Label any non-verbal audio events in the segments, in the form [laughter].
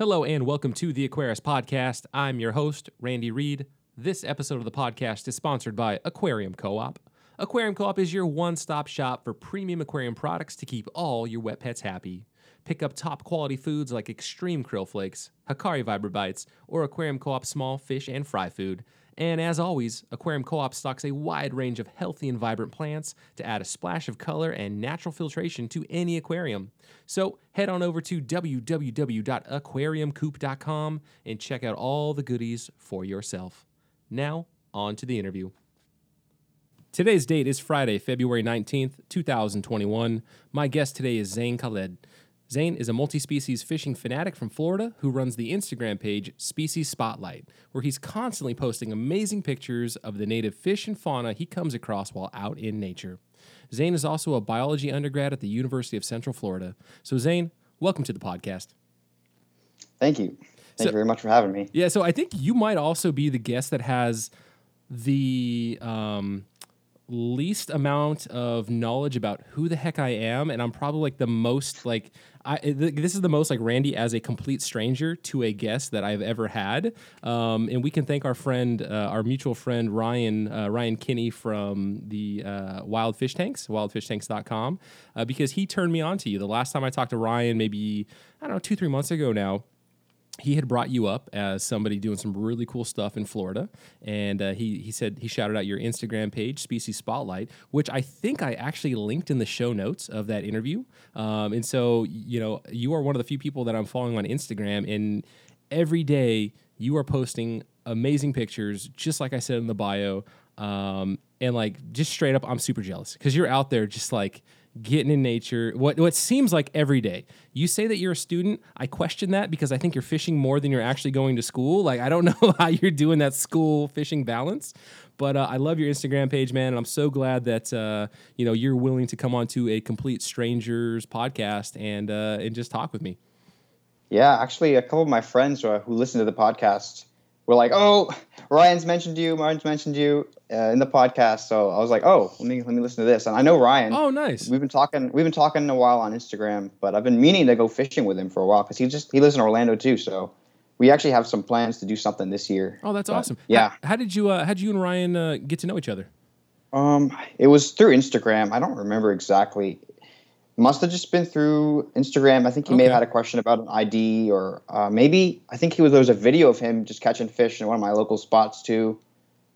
Hello and welcome to the Aquarist Podcast. I'm your host, Randy Reed. This episode of the podcast is sponsored by Aquarium Co op. Aquarium Co op is your one stop shop for premium aquarium products to keep all your wet pets happy. Pick up top quality foods like Extreme Krill Flakes, Hikari Vibra Bites, or Aquarium Co op small fish and fry food. And as always, Aquarium Co op stocks a wide range of healthy and vibrant plants to add a splash of color and natural filtration to any aquarium. So head on over to www.aquariumcoop.com and check out all the goodies for yourself. Now, on to the interview. Today's date is Friday, February 19th, 2021. My guest today is Zain Khalid. Zain is a multi species fishing fanatic from Florida who runs the Instagram page Species Spotlight, where he's constantly posting amazing pictures of the native fish and fauna he comes across while out in nature. Zain is also a biology undergrad at the University of Central Florida. So, Zain, welcome to the podcast. Thank you. Thank So- you very much for having me. Yeah, so I think you might also be the guest that has the um, least amount of knowledge about who the heck I am, and I'm probably like the most like I th- this is the most like Randy as a complete stranger to a guest that I've ever had, um, and we can thank our friend, uh, our mutual friend Ryan uh, Ryan Kinney from the uh, Wild Fish Tanks, wildfishtanks.com, uh, because he turned me on to you. The last time I talked to Ryan, maybe I don't know two three months ago now he had brought you up as somebody doing some really cool stuff in Florida, and uh, he he said he shouted out your Instagram page, Species Spotlight, which I think I actually linked in the show notes of that interview. Um, and so you know you are one of the few people that I'm following on Instagram, and every day you are posting amazing pictures, just like I said in the bio. Um, and like just straight up, I'm super jealous because you're out there just like getting in nature. What what seems like every day. You say that you're a student. I question that because I think you're fishing more than you're actually going to school. Like I don't [laughs] know how you're doing that school fishing balance. But uh, I love your Instagram page, man, and I'm so glad that uh, you know you're willing to come onto a complete strangers podcast and uh, and just talk with me. Yeah, actually, a couple of my friends uh, who listen to the podcast were like, "Oh, Ryan's mentioned you. Ryan's mentioned you uh, in the podcast." So I was like, "Oh, let me let me listen to this." And I know Ryan. Oh, nice. We've been talking. We've been talking a while on Instagram, but I've been meaning to go fishing with him for a while because he just he lives in Orlando too. So we actually have some plans to do something this year. Oh, that's But, awesome. Yeah. How, how did you uh, how did you and Ryan uh, get to know each other? Um, it was through Instagram. I don't remember exactly. Must have just been through Instagram. I think he may have had a question about an ID, or uh, maybe I think he was there was a video of him just catching fish in one of my local spots too.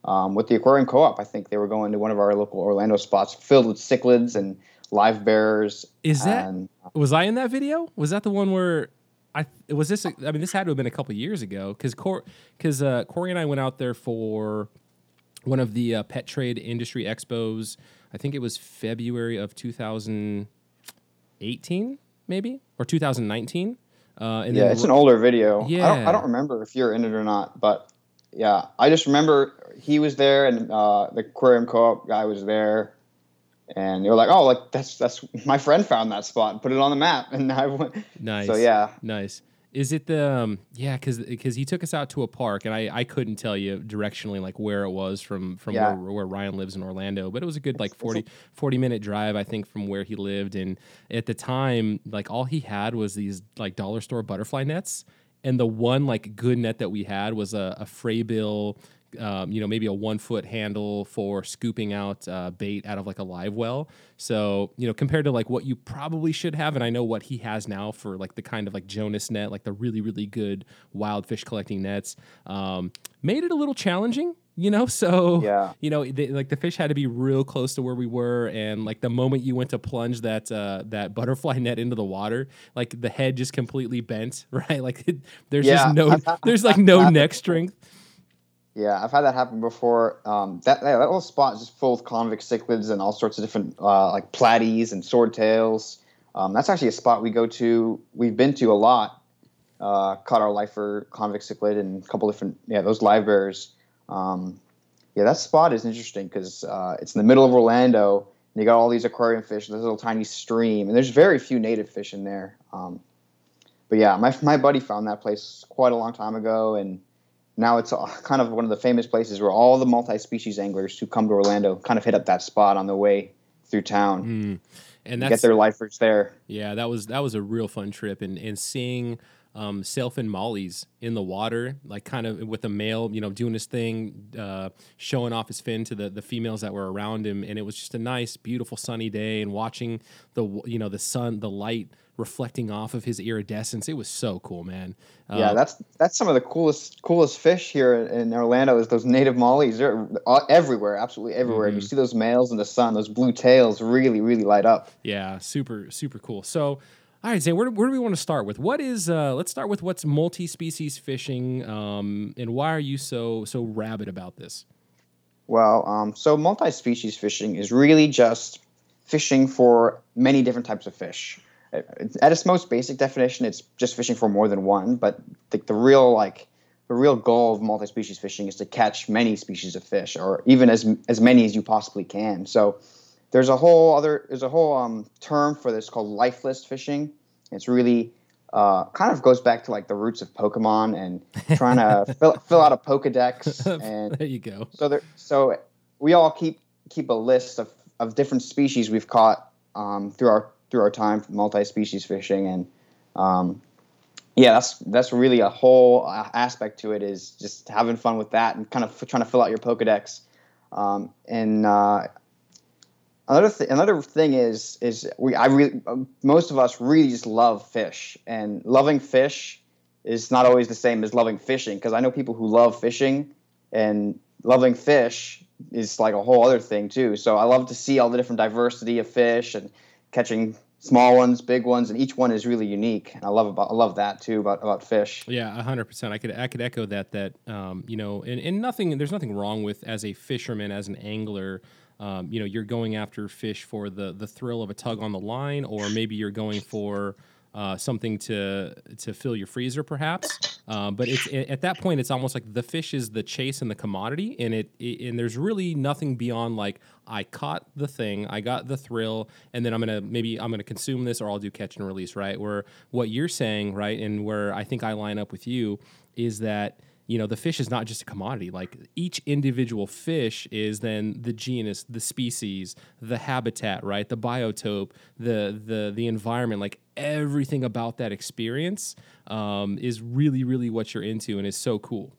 Um, with the aquarium co-op, I think they were going to one of our local Orlando spots filled with cichlids and live bears. Is that and, was I in that video? Was that the one where I was this? I mean, this had to have been a couple years ago because Cor because uh, Corey and I went out there for one of the uh, pet trade industry expos. I think it was February of 2018, maybe or 2019. Uh, and yeah, it's an older video. I don't, Yeah. I don't remember if you're in it or not, but yeah, I just remember he was there and uh, the aquarium co-op guy was there, and they were like, "Oh, like that's that's my friend found that spot and put it on the map," [laughs] and I went. nice. So yeah, Nice. Is it the um, yeah? Because because he took us out to a park and I, I couldn't tell you directionally like where it was from from Yeah. where, where Ryan lives in Orlando, but it was a good like It's- 40, 40 minute drive I think from where he lived. And at the time, like all he had was these like dollar store butterfly nets, and the one like good net that we had was a, a Frabill. Um, you know, maybe a one foot handle for scooping out uh, bait out of like a live well. So, you know, compared to like what you probably should have, and I know what he has now for like the kind of like Jonas net, like the really, really good wild fish collecting nets, um, made it a little challenging, you know? [laughs] So, Yeah. you know, they, like the fish had to be real close to where we were. And like the moment you went to plunge that, uh, that [laughs] butterfly net into the water, like the head just completely bent, [laughs] right? Like it, there's Yeah, just no, there's like no neck strength. Yeah, I've had that happen before. Um, that that little spot is just full of convict cichlids and all sorts of different uh, like platies and swordtails. Um, that's actually a spot we go to. We've been to a lot. Uh, caught our lifer convict cichlid and a couple different yeah those live bears. Um, yeah, that spot is interesting because uh, it's in the middle of Orlando. And you got all these aquarium fish. There's a little tiny stream, and there's very few native fish in there. Um, but yeah, my my buddy found that place quite a long time ago, and now it's kind of one of the famous places where all the multi-species anglers who come to Orlando kind of hit up that spot on the way through town. Mm. And get their lifers there. Yeah, that was that was a real fun trip, and and seeing um, sailfin mollies in the water, like kind of with a male, you know, doing his thing, uh, showing off his fin to the, the females that were around him. And it was just a nice, beautiful sunny day and watching the, you know, the sun, the light reflecting off of his iridescence. It was so cool, man. yeah, uh, that's that's some of the coolest coolest fish here in Orlando is those native mollies. They're everywhere, absolutely everywhere. Mm-hmm. You see those males in the sun, those blue tails really really light up. Yeah, super super cool. So. All right, Zain, where, where do we want to start with? What is, uh, let's start with what's multi species fishing um, and why are you so so rabid about this? Well, um, so multi species fishing is really just fishing for many different types of fish at its most basic definition, it's just fishing for more than one. But the, the real like the real goal of multi-species fishing is to catch many species of fish, or even as as many as you possibly can. So there's a whole other there's a whole um, term for this called lifelist fishing. It's really uh, kind of goes back to like the roots of Pokemon and trying to [laughs] fill, fill out a Pokedex. [laughs] And there you go. So there, so we all keep keep a list of, of different species we've caught um, through our through our time for multi-species fishing and um, yeah that's that's really a whole aspect to it is just having fun with that and kind of trying to fill out your pokedex um, and uh, another th- another thing is is we I really most of us really just love fish and loving fish is not always the same as loving fishing because I know people who love fishing and loving fish is like a whole other thing too. So I love to see all the different diversity of fish and catching small ones, big ones, and each one is really unique. And I love about I love that too about about fish. Yeah, hundred percent. I could I could echo that. That um, you know, and, and nothing. There's nothing wrong with as a fisherman, as an angler. Um, you know, you're going after fish for the the thrill of a tug on the line, or maybe you're going for uh, something to to fill your freezer, perhaps. Uh, but it's at that point, it's almost like the fish is the chase and the commodity, and it, it, and there's really nothing beyond like I caught the thing, I got the thrill, and then I'm gonna maybe I'm gonna consume this, or I'll do catch and release, right? Where what you're saying, right, and where I think I line up with you is that you know the fish is not just a commodity. Like each individual fish is then the genus the species the habitat right? The biotope the the the environment. Like everything about that experience um, is really really what you're into and is so cool.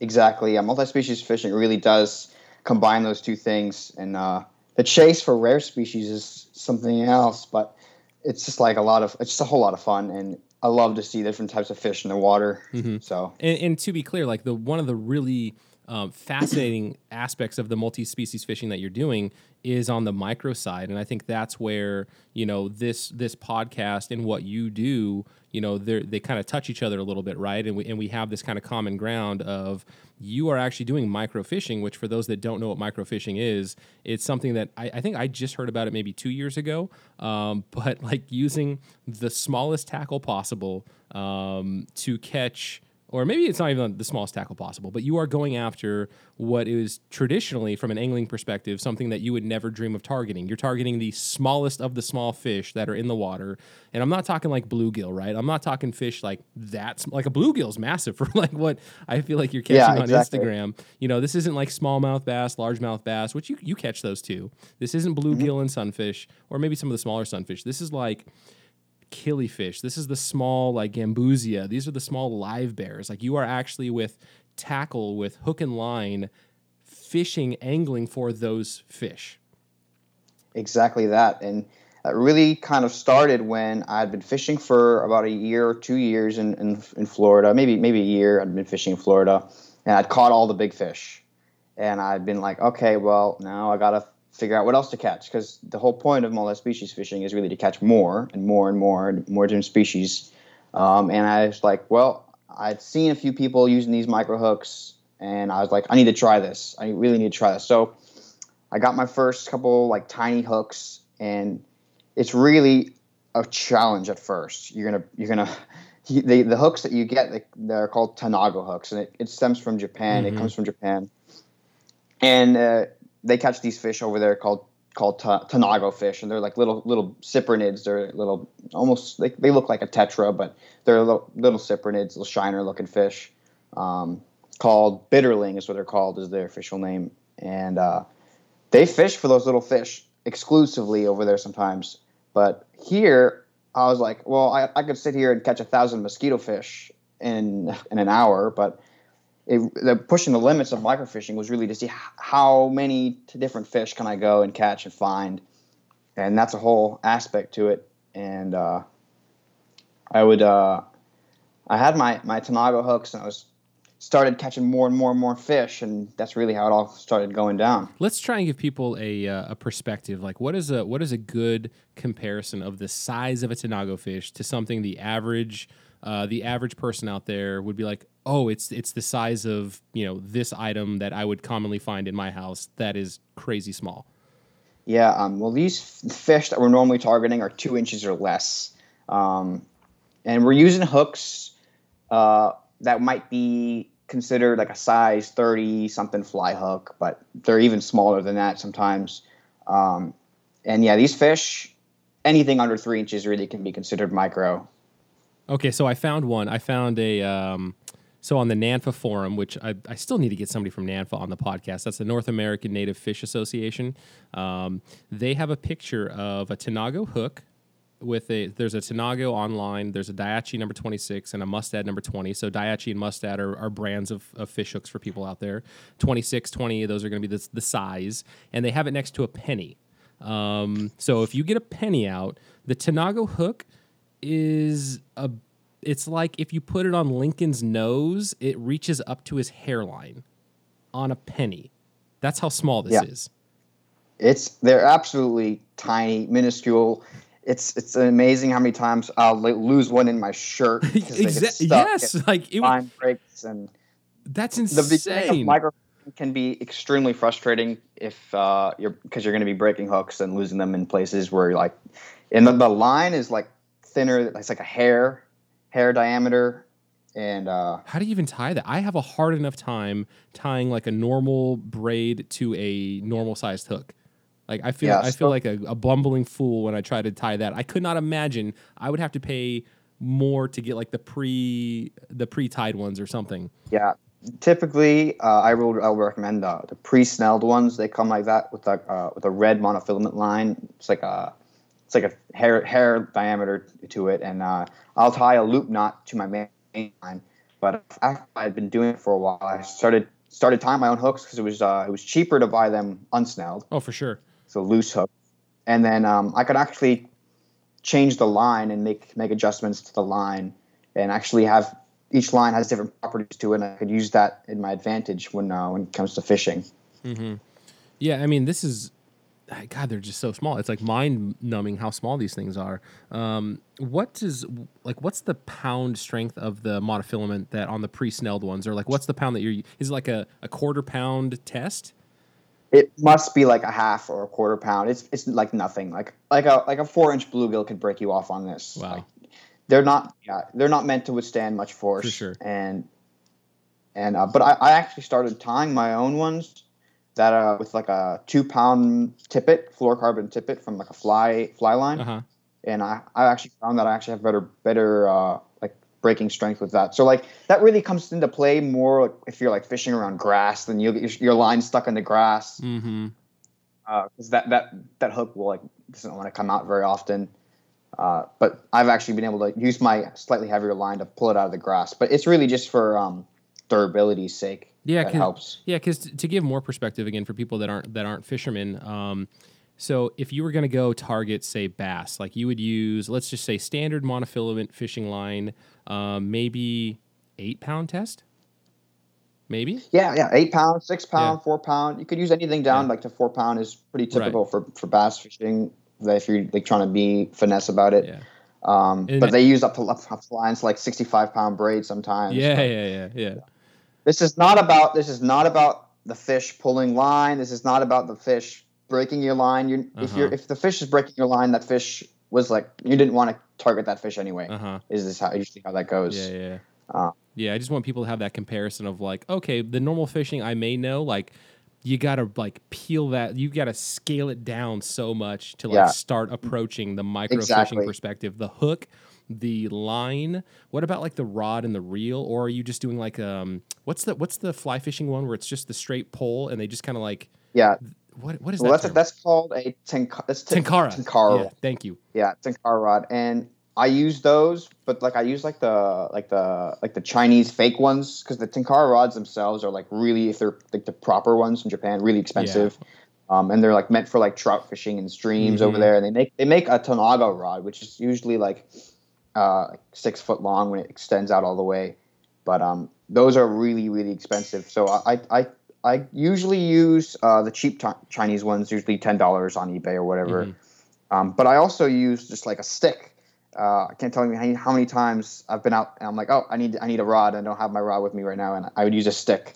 Exactly. Yeah multi-species fishing really does combine those two things. And uh, the chase for rare species is something else but it's just like a lot of it's just a whole lot of fun. And I love to see different types of fish in the water. Mm-hmm. So, and, and, to be clear, like the one of the really um, fascinating aspects of the multi-species fishing that you're doing is on the micro side, and I think that's where you know this this podcast and what you do, you know, they kind of touch each other a little bit, right? And we and we have this kind of common ground of you are actually doing microfishing, which for those that don't know what microfishing is, it's something that I, I think I just heard about it maybe two years ago. Um, [laughs] but like using the smallest tackle possible um, to catch or maybe it's not even the smallest tackle possible, but you are going after what is traditionally, from an angling perspective, something that you would never dream of targeting. You're targeting the smallest of the small fish that are in the water, and I'm not talking like bluegill, right? I'm not talking fish like that. Like a bluegill is massive [laughs] for like what I feel like you're catching yeah, on exactly. Instagram. You know, this isn't like smallmouth bass, largemouth bass, which you you catch those too. This isn't bluegill mm-hmm. and sunfish, or maybe some of the smaller sunfish. This is like killifish. This is the small like gambusia. These are the small live bears. Like you are actually with tackle with hook and line fishing angling for those fish. Exactly that. And that really kind of started when I'd been fishing for about a year or two years in, in, in Florida, maybe maybe a year. I'd been fishing in Florida, and I'd caught all the big fish, and I'd been like, okay, well now I gotta figure out what else to catch because the whole point of multi-species fishing is really to catch more and more and more and more different species. Um, and I was like, well, I'd seen a few people using these micro hooks, and I was like, I need to try this. I really need to try this. So I got my first couple like tiny hooks, and it's really a challenge at first. You're gonna you're gonna [laughs] the the hooks that you get they're called tanago hooks, and it, it stems from Japan. Mm-hmm. It comes from Japan, and uh, they catch these fish over there called called ta- tanago fish, and they're like little little cyprinids. They're little almost they, they look like a tetra, but they're little, little cyprinids, little shiner looking fish. Um, called bitterling is what they're called is their official name, and uh, they fish for those little fish exclusively over there sometimes. But here, I was like, well, I, I could sit here and catch a thousand mosquito fish in in an hour, but it, the pushing the limits of microfishing was really to see how many different fish can I go and catch and find, and that's a whole aspect to it. And uh, I would, uh, I had my my Tanago hooks, and I was started catching more and more and more fish, and that's really how it all started going down. Let's try and give people a, uh, a perspective. Like, what is a what is a good comparison of the size of a Tanago fish to something the average uh, the average person out there would be like, oh, it's it's the size of you know this item that I would commonly find in my house that is crazy small. Yeah, um, well, these fish that we're normally targeting are two inches or less, um, and we're using hooks uh, that might be considered like a size 30 something fly hook, but they're even smaller than that sometimes. Um, and yeah, these fish, anything under three inches really can be considered micro. Okay, so I found one. I found a. Um, so on the NANFA forum, which I, I still need to get somebody from NANFA on the podcast. That's the North American Native Fish Association. Um, they have a picture of a Tanago hook with a there's a Tanago online, there's a Daiichi number 26 and a Mustad number 20. So Daiichi and Mustad are, are brands of, of fish hooks for people out there. 26, 20, those are going to be the, the size, and they have it next to a penny. Um, so if you get a penny out, the Tanago hook is a it's like if you put it on Lincoln's nose, it reaches up to his hairline on a penny. That's how small this yeah. is. It's they're absolutely tiny, minuscule it's it's amazing how many times I'll lose one in my shirt. [laughs] exactly. Yes, like it line breaks and that's insane. The beginning of micro can be extremely frustrating if uh, you're because you're going to be breaking hooks and losing them in places where you're like, and the, the line is like thinner. It's like a hair hair diameter. And uh, how do you even tie that? I have a hard enough time tying like a normal braid to a normal sized hook. Like I feel, yeah, I feel like a, a bumbling fool when I try to tie that. I could not imagine I would have to pay more to get like the pre the pre tied ones or something. Yeah, typically uh, I will I will recommend uh, the pre snelled ones. They come like that with a uh, with a red monofilament line. It's like a it's like a hair hair diameter to it, and uh, I'll tie a loop knot to my main line. But after I'd been doing it for a while, I started started tying my own hooks because it was uh, it was cheaper to buy them unsnelled. Oh, for sure so loose hook, and then um, I could actually change the line and make make adjustments to the line, and actually have each line has different properties to it, and I could use that in my advantage when uh, when it comes to fishing. Mm-hmm. Yeah, I mean, this is God, they're just so small. It's like mind numbing how small these things are. Um, what is like? What's the pound strength of the monofilament that on the pre snelled ones, or like what's the pound that you're? Is it like a, a quarter pound test? It must be like a half or a quarter pound. It's it's like nothing. Like like a like a four inch bluegill could break you off on this. Wow. Like, they're not yeah they're not meant to withstand much force. For sure. And and uh, but I, I actually started tying my own ones that uh with like a two pound tippet fluorocarbon tippet from like a fly fly line. Uh-huh. And I, I actually found that I actually have better better uh, breaking strength with that. So like that really comes into play more if you're like fishing around grass, then you'll get your, your line stuck in the grass. Mm-hmm. Uh, that, that, that hook will like, doesn't want to come out very often. Uh, but I've actually been able to use my slightly heavier line to pull it out of the grass, but it's really just for, um, durability's sake. Yeah. That helps. Yeah. Cause to give more perspective again for people that aren't, that aren't fishermen, um, so if you were going to go target, say, bass, like you would use, let's just say, standard monofilament fishing line, um, maybe eight pound test. Maybe. Yeah, yeah, eight pound, six pound, yeah. four pound. You could use anything down yeah. like to four pound is pretty typical right. for for bass fishing. If you're like trying to be finesse about it. Yeah. Um, but they use up to up lines like 65 pound braid sometimes. Yeah, yeah, yeah, yeah. This is not about this is not about the fish pulling line. This is not about the fish breaking your line. You uh-huh. if you're if the fish is breaking your line, that fish was like you didn't want to target that fish anyway. Uh-huh. Is this how usually how that goes? Yeah, yeah. Uh, yeah, I just want people to have that comparison of like, okay, the normal fishing I may know, like you gotta like peel that you gotta scale it down so much to like yeah. start approaching the micro exactly. fishing perspective. The hook, the line. What about like the rod and the reel? Or are you just doing like um what's the what's the fly fishing one where it's just the straight pole and they just kind of like yeah what what is well, that? That's, that's called a tenk- tenkara. Tenkara. Yeah, thank you. Yeah, tenkara rod, and I use those, but like I use like the like the like the Chinese fake ones because the Tenkara rods themselves are like really if they're like the proper ones from Japan, really expensive. Um, and they're like meant for like trout fishing in streams Mhm. over there. And they make they make a Tanago rod, which is usually like uh, like six foot long when it extends out all the way. But um, those are really really expensive. So I I I usually use uh, the cheap ti- Chinese ones, usually ten dollars on eBay or whatever. Mhm. Um, but I also use just like a stick. Uh, I can't tell you how many- times I've been out and I'm like, oh, I need I need a rod. I don't have my rod with me right now, and I would use a stick,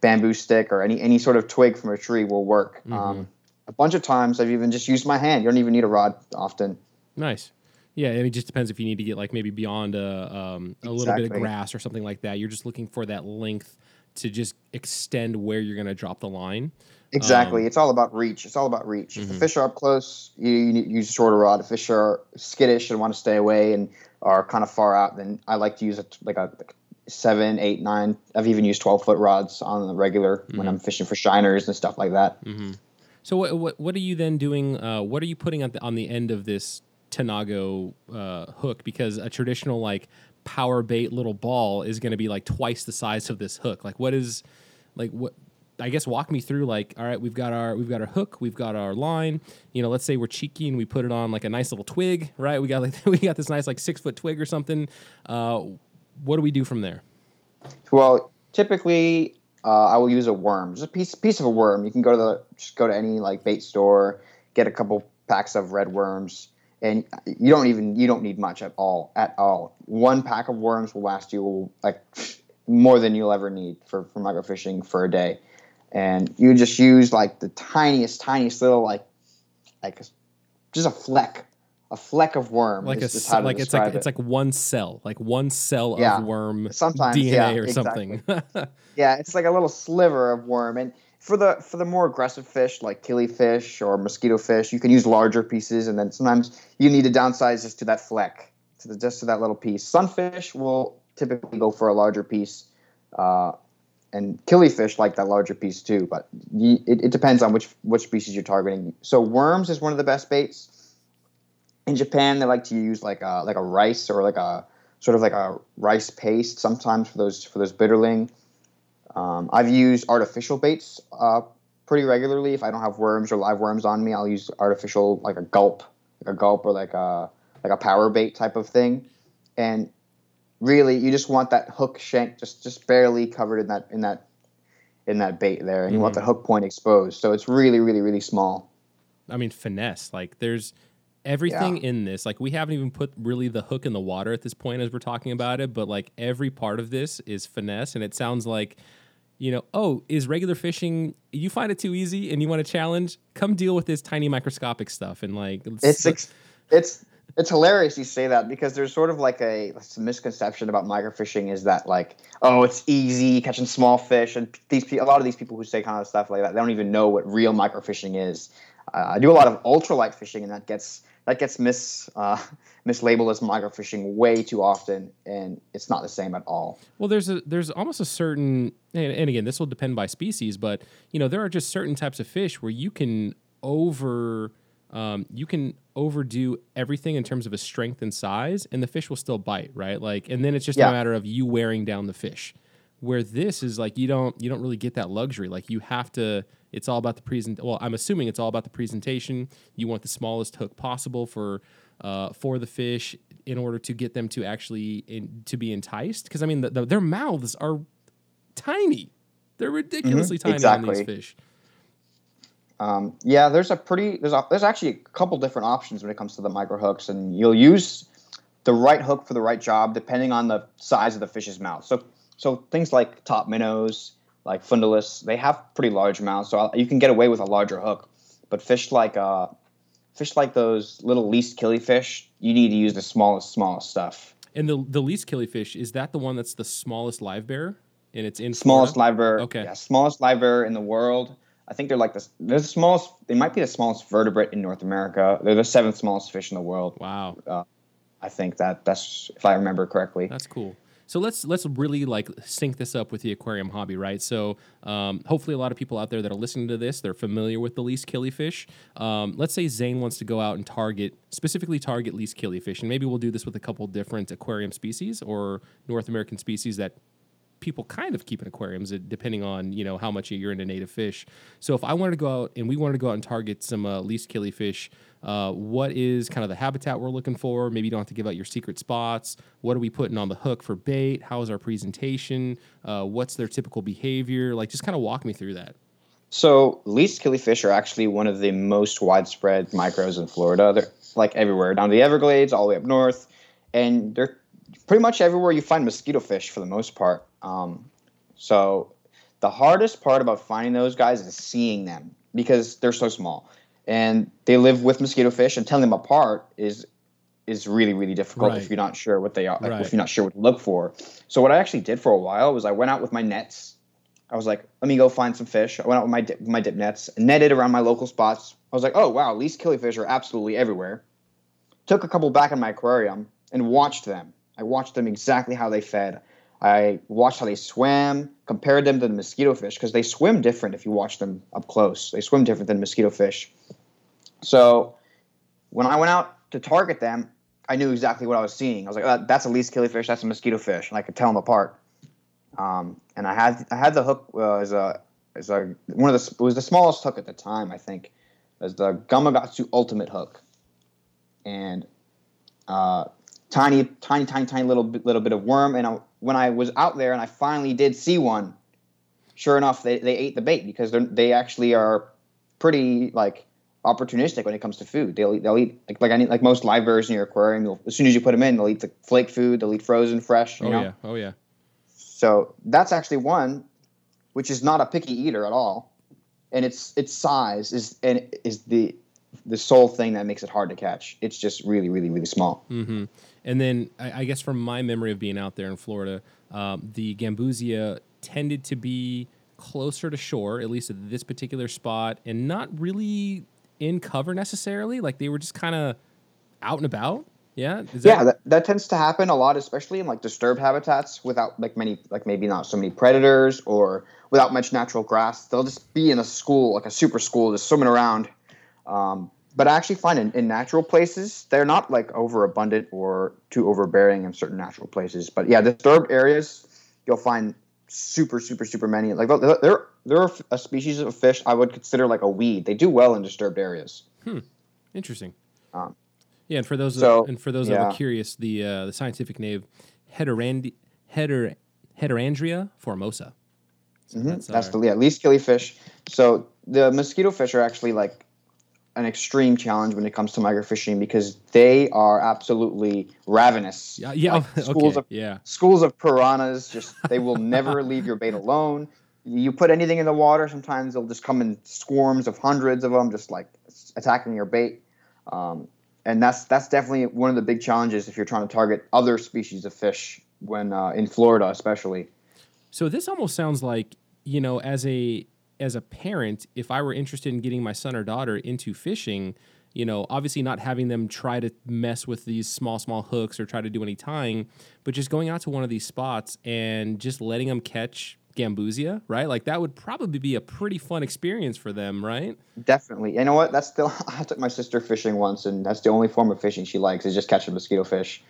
bamboo stick or any any sort of twig from a tree will work. Mhm. Um, a bunch of times I've even just used my hand. You don't even need a rod often. Nice. Yeah, I mean, it just depends if you need to get like maybe beyond a um, a little bit of grass or something like that. You're just looking for that length to just extend where you're going to drop the line. Exactly. Um, it's all about reach. It's all about reach. If the Mhm. fish are up close, you, you use a shorter rod. If fish are skittish and want to stay away and are kind of far out, then I like to use a, like a like seven, eight, nine. I've even used twelve foot rods on the regular when Mhm. I'm fishing for shiners and stuff like that. hmm So what, what what are you then doing? Uh, what are you putting on the on the end of this Tanago uh, hook? Because a traditional like power bait little ball is going to be like twice the size of this hook. Like what is like what? I guess walk me through like all right we've got our we've got our hook we've got our line you know let's say we're cheeky and we put it on like a nice little twig right we got like [laughs] we got this nice like six foot twig or something uh, what do we do from there Well, typically uh, I will use a worm, just a piece piece of a worm. You can go to the just go to any like bait store, get a couple packs of red worms, and you don't even you don't need much at all at all. One pack of worms will last you like more than you'll ever need for for microfishing for a day, and you just use like the tiniest tiniest little like like just a fleck. A fleck of worm, like a is, is s- how to like it's like describe it's like one cell like one cell Yeah. of worm Sometimes, DNA yeah, or exactly. something [laughs] Yeah, it's like a little sliver of worm. And for the for the more aggressive fish like killifish or mosquito fish, you can use larger pieces. And then sometimes you need to downsize just to that fleck, to the, just to that little piece. Sunfish will typically go for a larger piece, uh, and killifish like that larger piece too. But you, it, it depends on which which species you're targeting. So worms is one of the best baits. In Japan, they like to use like a like a rice or like a sort of like a rice paste sometimes for those for those bitterling. Um, I've used artificial baits uh, pretty regularly. If I don't have worms or live worms on me, I'll use artificial like a gulp, like a gulp or like a like a power bait type of thing. And really, you just want that hook shank just just barely covered in that in that in that bait there, and you want Mhm. the hook point exposed. So it's really really really small. I mean, finesse. Like, there's everything in this. Like, we haven't even put really the hook in the water at this point as we're talking about it, but like every part of this is finesse. And it sounds like, you know, oh, is regular fishing, you find it too easy and you want to challenge? Come deal with this tiny microscopic stuff. And like, It's ex- it's it's hilarious you say that because there's sort of like a, a misconception about microfishing is that like oh it's easy catching small fish and these pe- a lot of these people who say kind of stuff like that they don't even know what real microfishing is. Uh, I do a lot of ultralight fishing and that gets that gets mis uh, [laughs] mislabeled as microfishing way too often and it's not the same at all. Well, there's a there's almost a certain and, and again, this will depend by species, but you know there are just certain types of fish where you can over um, you can overdo everything in terms of a strength and size, and the fish will still bite, right? Like, and then it's just Yeah. a matter of you wearing down the fish. Where this is like you don't you don't really get that luxury. Like you have to. It's all about the present. Well, I'm assuming it's all about the presentation. You want the smallest hook possible for uh, for the fish in order to get them to actually in, to be enticed. Because I mean, the, the, their mouths are tiny. They're ridiculously tiny on these fish. Um, yeah, there's a pretty there's a, there's actually a couple different options when it comes to the micro hooks, and you'll use the right hook for the right job depending on the size of the fish's mouth. So so things like top minnows, like fundulus, they have pretty large mouths, so you can get away with a larger hook. But fish like uh, fish like those little least killifish, you need to use the smallest smallest stuff. And the the least killifish is that the one that's the smallest live bear, and it's in Smallest Florida? live Okay. yeah, smallest live bear in the world. I think they're like the they're the smallest. They might be the smallest vertebrate in North America. They're the seventh smallest fish in the world. Wow, I think that that's if I remember correctly. that's cool. So let's let's really like sync this up with the aquarium hobby, right? So um, hopefully a lot of people out there that are listening to this, they're familiar with the least killifish. Um, let's say Zain wants to go out and target specifically target least killifish, and maybe we'll do this with a couple different aquarium species or North American species that people kind of keep in aquariums depending on you know how much you're into native fish so if i wanted to go out and we wanted to go out and target some uh, least killifish uh, what is kind of the habitat we're looking for? Maybe you don't have to give out your secret spots. What are we putting on the hook for bait? How is our presentation? Uh, what's their typical behavior? Like just kind of walk me through that. So least killifish are actually one of the most widespread micros in florida. They're like everywhere down the everglades all the way up north. And they're pretty much everywhere you find mosquito fish for the most part. Um, so the hardest part about finding those guys is seeing them because they're so small and they live with mosquito fish and telling them apart is is really really difficult Right. if you're not sure what they are Right. if you're not sure what to look for so what i actually did for a while was i went out with my nets i was like let me go find some fish i went out with my dip, my dip nets netted around my local spots i was like oh wow these killifish are absolutely everywhere took a couple back in my aquarium and watched them i watched them exactly how they fed I watched how they swam, compared them to the mosquito fish because they swim different if you watch them up close. They swim different than mosquito fish. So when I went out to target them, I knew exactly what I was seeing. I was like, oh, "That's a least killifish. That's a mosquito fish," and I could tell them apart. Um, and I had I had the hook uh, as a as a one of the it was the smallest hook at the time I think, as the Gamakatsu Ultimate hook, and uh, tiny tiny tiny tiny little little bit of worm. And I, when I was out there and I finally did see one, sure enough they, they ate the bait because they they actually are pretty like opportunistic when it comes to food. They'll eat, they'll eat like like, any, like most live bears in your aquarium. As soon as you put them in, they'll eat the flake food. They'll eat frozen, fresh. You oh know? yeah oh yeah So that's actually one, which is not a picky eater at all, and its its size is and is the the sole thing that makes it hard to catch. It's just really really really small. hmm And then I, I guess from my memory of being out there in Florida, um, the Gambusia tended to be closer to shore, at least at this particular spot, and not really in cover necessarily. Like they were just kind of out and about. Yeah. Is yeah, that, that tends to happen a lot, especially in like disturbed habitats without like many, like maybe not so many predators or without much natural grass. They'll just be in a school, like a super school, just swimming around. Um, but I actually find in, in natural places, they're not like overabundant or too overbearing in certain natural places. But yeah, disturbed areas, you'll find super, super, super many. Like they're they're, a species of fish I would consider like a weed. They do well in disturbed areas. Interesting. Um, yeah, and for those so, and for those that were yeah. curious, the uh, the scientific name Heterandi, Heter, Heterandria formosa. So Mhm, that's, That's, our- the yeah, least killy fish. So the mosquito fish are actually like an extreme challenge when it comes to migrant fishing because they are absolutely ravenous. yeah, yeah. Like, [laughs] okay, schools of yeah. schools of piranhas just they will never [laughs] leave your bait alone. You put anything in the water, sometimes they'll just come in swarms of hundreds of them, just like attacking your bait. Um, and that's that's definitely one of the big challenges if you're trying to target other species of fish when uh, in Florida, especially. So this almost sounds like you know, as a as a parent, if I were interested in getting my son or daughter into fishing, you know, obviously not having them try to mess with these small small hooks or try to do any tying, but just going out to one of these spots and just letting them catch gambusia, right? Like that would probably be a pretty fun experience for them, right? Definitely. You know what? That's still. [laughs] I took my sister fishing once, and that's the only form of fishing she likes is just catching mosquito fish.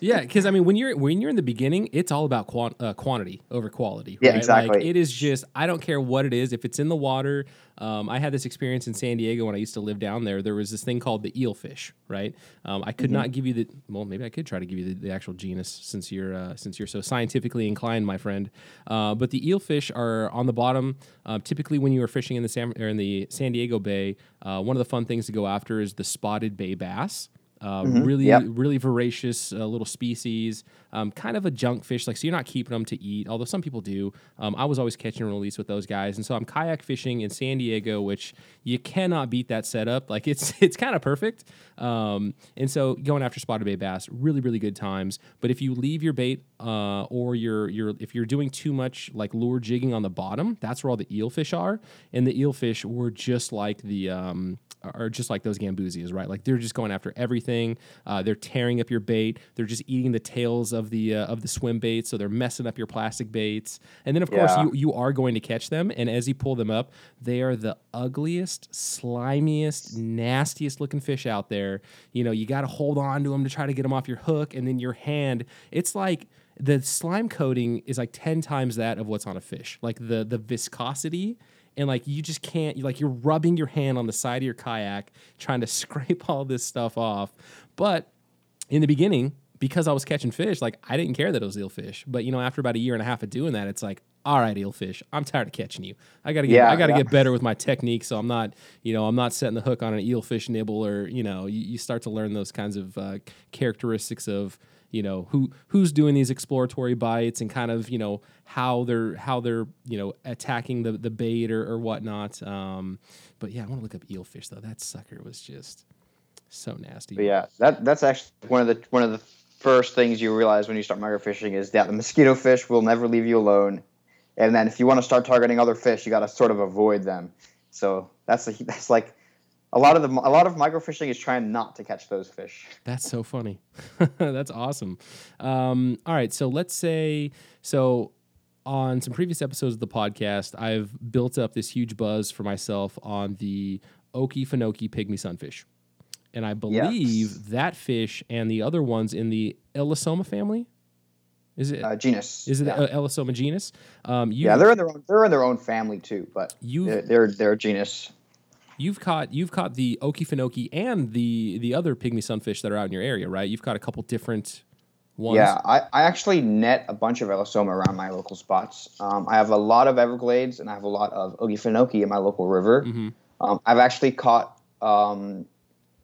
Yeah, because I mean, when you're when you're in the beginning, it's all about quan- uh, quantity over quality. Yeah, right? Like, exactly. it is just I don't care what it is. If it's in the water, um, I had this experience in San Diego when I used to live down there. There was this thing called the eelfish, right? Um, I Mm-hmm. could not give you the well, maybe I could try to give you the, the actual genus since you're uh, since you're so scientifically inclined, my friend. Uh, but the eelfish are on the bottom. Uh, typically, when you are fishing in the San or in the San Diego Bay, uh, one of the fun things to go after is the spotted bay bass. Uh, really, Yep. really voracious uh, little species. Um, kind of a junk fish, like so you're not keeping them to eat. Although some people do. Um, I was always catching and release with those guys, and so I'm kayak fishing in San Diego, which you cannot beat that setup. [laughs] Like it's it's kind of perfect. Um, and so going after spotted bay bass, really really good times. But if you leave your bait uh, or you're you're if you're doing too much like lure jigging on the bottom, that's where all the eelfish are. And the eelfish were just like the um, are just like those gambusias, right? Like they're just going after everything. Uh, they're tearing up your bait. They're just eating the tails of the uh, of the swim baits, so they're messing up your plastic baits. And then of course you you are going to catch them, and as you pull them up, they are the ugliest, slimiest, nastiest looking fish out there. You know, you got to hold on to them to try to get them off your hook, and then your hand. It's like the slime coating is like 10 times that of what's on a fish like the the viscosity and like you just can't like you're rubbing your hand on the side of your kayak trying to [laughs] scrape all this stuff off but in the beginning because i was catching fish like i didn't care that it was eel fish. but you know after about a year and a half of doing that it's like all right eel fish, i'm tired of catching you i gotta get Yeah, i gotta yeah. get better with my technique so i'm not you know i'm not setting the hook on an eel fish nibble or you know you, you start to learn those kinds of uh, characteristics of you know who who's doing these exploratory bites and kind of you know how they're how they're you know attacking the the bait or, or whatnot. Um but yeah i want to look up eelfish though. That sucker was just so nasty. But yeah, that that's actually one of the one of the first things you realize when you start microfishing is that the mosquito fish will never leave you alone, and then if you want to start targeting other fish, you got to sort of avoid them. So that's a, that's like a lot of the a lot of microfishing is trying not to catch those fish. [laughs] That's so funny. [laughs] That's awesome. Um, all right, so let's say so on some previous episodes of the podcast, I've built up this huge buzz for myself on the Okefenokee pygmy sunfish, and I believe that fish and the other ones in the Elassoma family. Is it? Uh, genus. is it Yeah. Elassoma genus? Um, you, yeah, they're in their own they're in their own family too, but You've- they're, they're they're a genus. You've caught you've caught the Okefenokee and the the other pygmy sunfish that are out in your area, right? You've caught a couple different ones. Yeah, I, I actually net a bunch of Elassoma around my local spots. Um, I have a lot of Everglades and I have a lot of Okefenokee in my local river. hmm Um, I've actually caught um,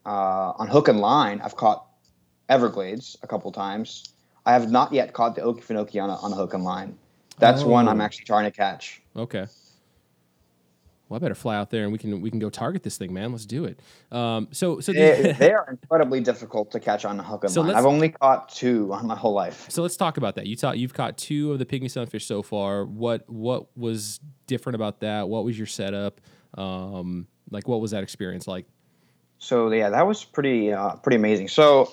uh, on hook and line. I've caught Everglades a couple times. I have not yet caught the Okefenokee on a, on a hook and line. That's one I'm Oh. actually trying to catch. Okay. Well, I better fly out there and we can we can go target this thing, man. Let's do it. Um, so so They, the, they are incredibly difficult to catch on a hook and So line. I've only caught two on my whole life. so let's talk about that. You taught you've caught two of the pygmy sunfish so far. What what was different about that? What was your setup? Um, like what was that experience like? So yeah, that was pretty uh, pretty amazing. So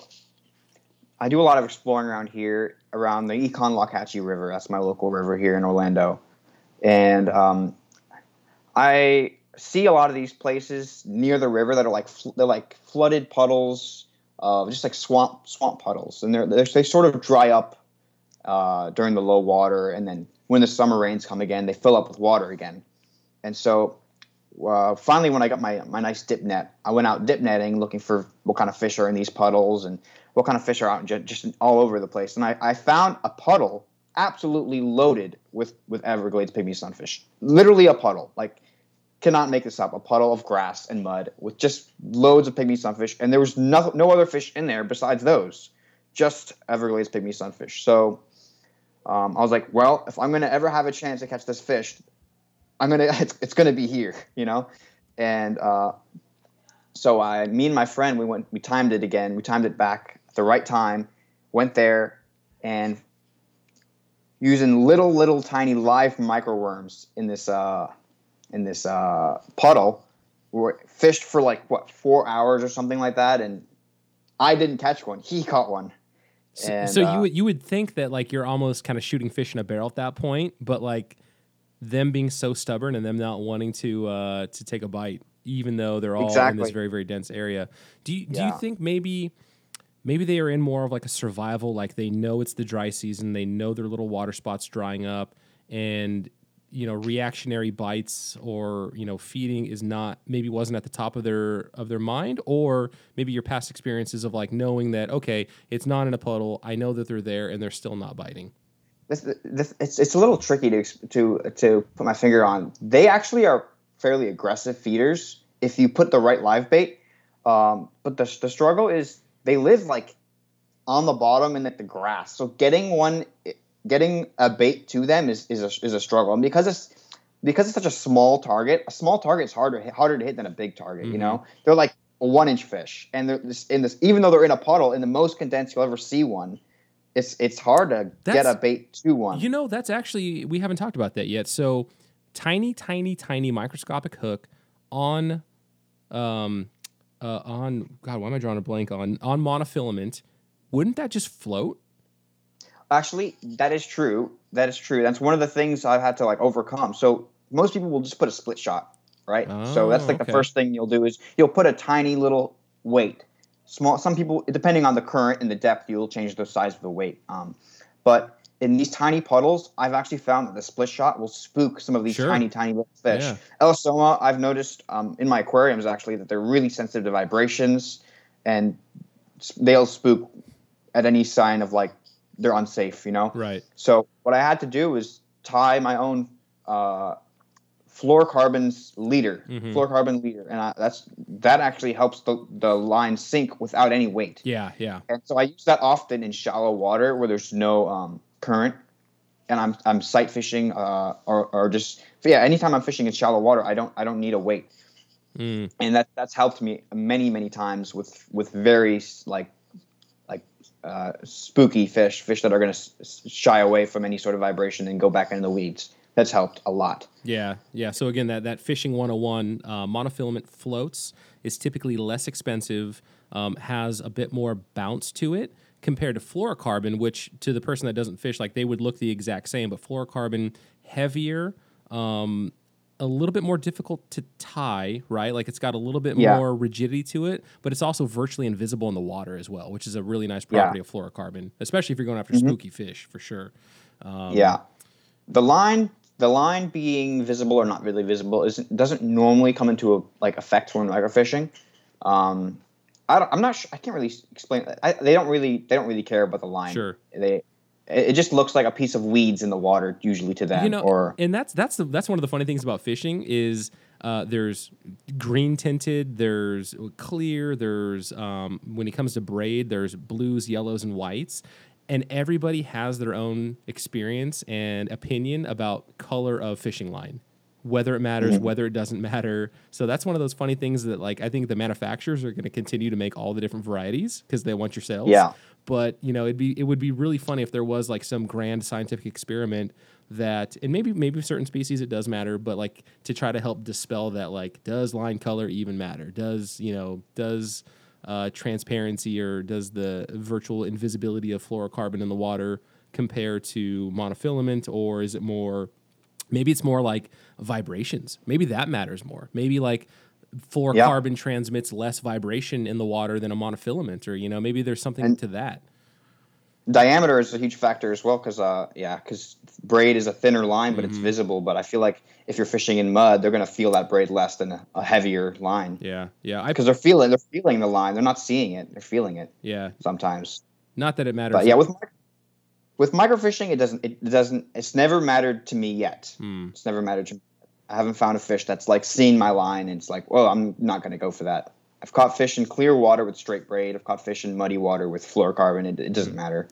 I do a lot of exploring around here, around the Econlockhatchee River. That's my local river here in Orlando, and um, I see a lot of these places near the river that are like they're like flooded puddles, uh, just like swamp swamp puddles, and they're, they're they sort of dry up uh, during the low water, and then when the summer rains come again, they fill up with water again, and so uh, finally, when I got my my nice dip net, I went out dip netting looking for what kind of fish are in these puddles and what kind of fish are out ju- just all over the place. And I, I found a puddle absolutely loaded with with Everglades pygmy sunfish. Literally a puddle, like cannot make this up. A puddle of grass and mud with just loads of pygmy sunfish, and there was no no other fish in there besides those, just Everglades pygmy sunfish. So. Um, I was like, well, if I'm gonna ever have a chance to catch this fish, I'm gonna [laughs] it's, it's gonna be here, you know, and uh, so I, me and my friend, we went, we timed it again, we timed it back at the right time, went there, and using little little tiny live microworms in this uh, in this uh, puddle, we fished for like what four hours or something like that, and I didn't catch one, he caught one. So, And, so uh, you would you would think that like you're almost kind of shooting fish in a barrel at that point, but like them being so stubborn and them not wanting to uh, to take a bite, even though they're all in this very very dense area. Do you do you think maybe maybe they are in more of like a survival? Like they know it's the dry season, they know their little water spots drying up, and you know reactionary bites or you know feeding is not maybe wasn't at the top of their of their mind or maybe your past experiences of like knowing that okay it's not in a puddle i know that they're there and they're still not biting this, this it's, it's a little tricky to to to put my finger on. They actually are fairly aggressive feeders if you put the right live bait. Um, but the the struggle is they live like on the bottom and at the grass. So getting one, getting a bait to them is is a, is a struggle. And because it's because it's such a small target, a small target is harder harder to hit than a big target. You know, they're like a one inch fish, and they're in this even though they're in a puddle, in the most condensed you'll ever see one. It's it's hard to get a bait to one. you know that's actually we haven't talked about that yet so tiny tiny tiny microscopic hook on um uh, on God, why am I drawing a blank on on monofilament? Wouldn't that just float? Actually, that is true. That is true. That's one of the things I've had to like overcome. So most people will just put a split shot, right? so that's Oh, like okay. the first thing you'll do is you'll put a tiny little weight. Small. Some people, depending on the current and the depth, you'll change the size of the weight. Um, but in these tiny puddles, I've actually found that the split shot will spook some of these Sure. tiny, tiny little fish. Yeah. Elassoma, I've noticed um, in my aquariums actually that they're really sensitive to vibrations, and they'll spook at any sign of like they're unsafe. You know. Right. So what I had to do was tie my own uh, fluorocarbons leader, Mhm. fluorocarbon leader, and I, that's that actually helps the, the line sink without any weight. Yeah. Yeah. And so I use that often in shallow water where there's no um, current, and I'm I'm sight fishing uh, or or just yeah. Anytime I'm fishing in shallow water, I don't I don't need a weight, Mm. and that that's helped me many many times with with very like uh, spooky fish, fish that are going to shy away from any sort of vibration and go back into the weeds. That's helped a lot. Yeah, yeah. So again, that that fishing 101 uh, monofilament floats is typically less expensive, um, has a bit more bounce to it compared to fluorocarbon, which to the person that doesn't fish, like they would look the exact same, but fluorocarbon heavier, um, a little bit more difficult to tie, right? Like it's got a little bit Yeah. more rigidity to it, but it's also virtually invisible in the water as well, which is a really nice Yeah. property of fluorocarbon, especially if you're going after Mhm. spooky fish for sure. Um, yeah, the line the line being visible or not really visible isn't doesn't normally come into a like effect when microfishing. Um, I don't, I'm not sure. I can't really explain. I, they don't really they don't really care about the line. Sure. They it just looks like a piece of weeds in the water usually to them. you know, or and that's that's the that's one of the funny things about fishing is uh, there's green tinted, there's clear, there's um, when it comes to braid, there's blues, yellows, and whites, and everybody has their own experience and opinion about color of fishing line. Whether it matters, Mhm. whether it doesn't matter. So that's one of those funny things that, like, I think the manufacturers are going to continue to make all the different varieties because they want your sales yeah, but you know it'd be it would be really funny if there was like some grand scientific experiment that and maybe maybe certain species it does matter but like to try to help dispel that like does line color even matter? Does you know does uh, transparency or does the virtual invisibility of fluorocarbon in the water compare to monofilament or is it more maybe it's more like vibrations. Maybe that matters more. Maybe like fluorocarbon transmits less vibration in the water than a monofilament or you know maybe there's something And- to that diameter is a huge factor as well because uh yeah because braid is a thinner line but it's Mhm. visible. But I feel like if you're fishing in mud, they're gonna feel that braid less than a, a heavier line yeah yeah because they're feeling they're feeling the line. They're not seeing it. They're feeling it yeah sometimes. not that it matters But yeah, with mic- with microfishing, it doesn't it doesn't it's never mattered to me yet. Hmm. It's never mattered to me. I haven't found a fish that's like seen my line and it's like, well, I'm not going to go for that. I've caught fish in clear water with straight braid. I've caught fish in muddy water with fluorocarbon. It, it doesn't matter.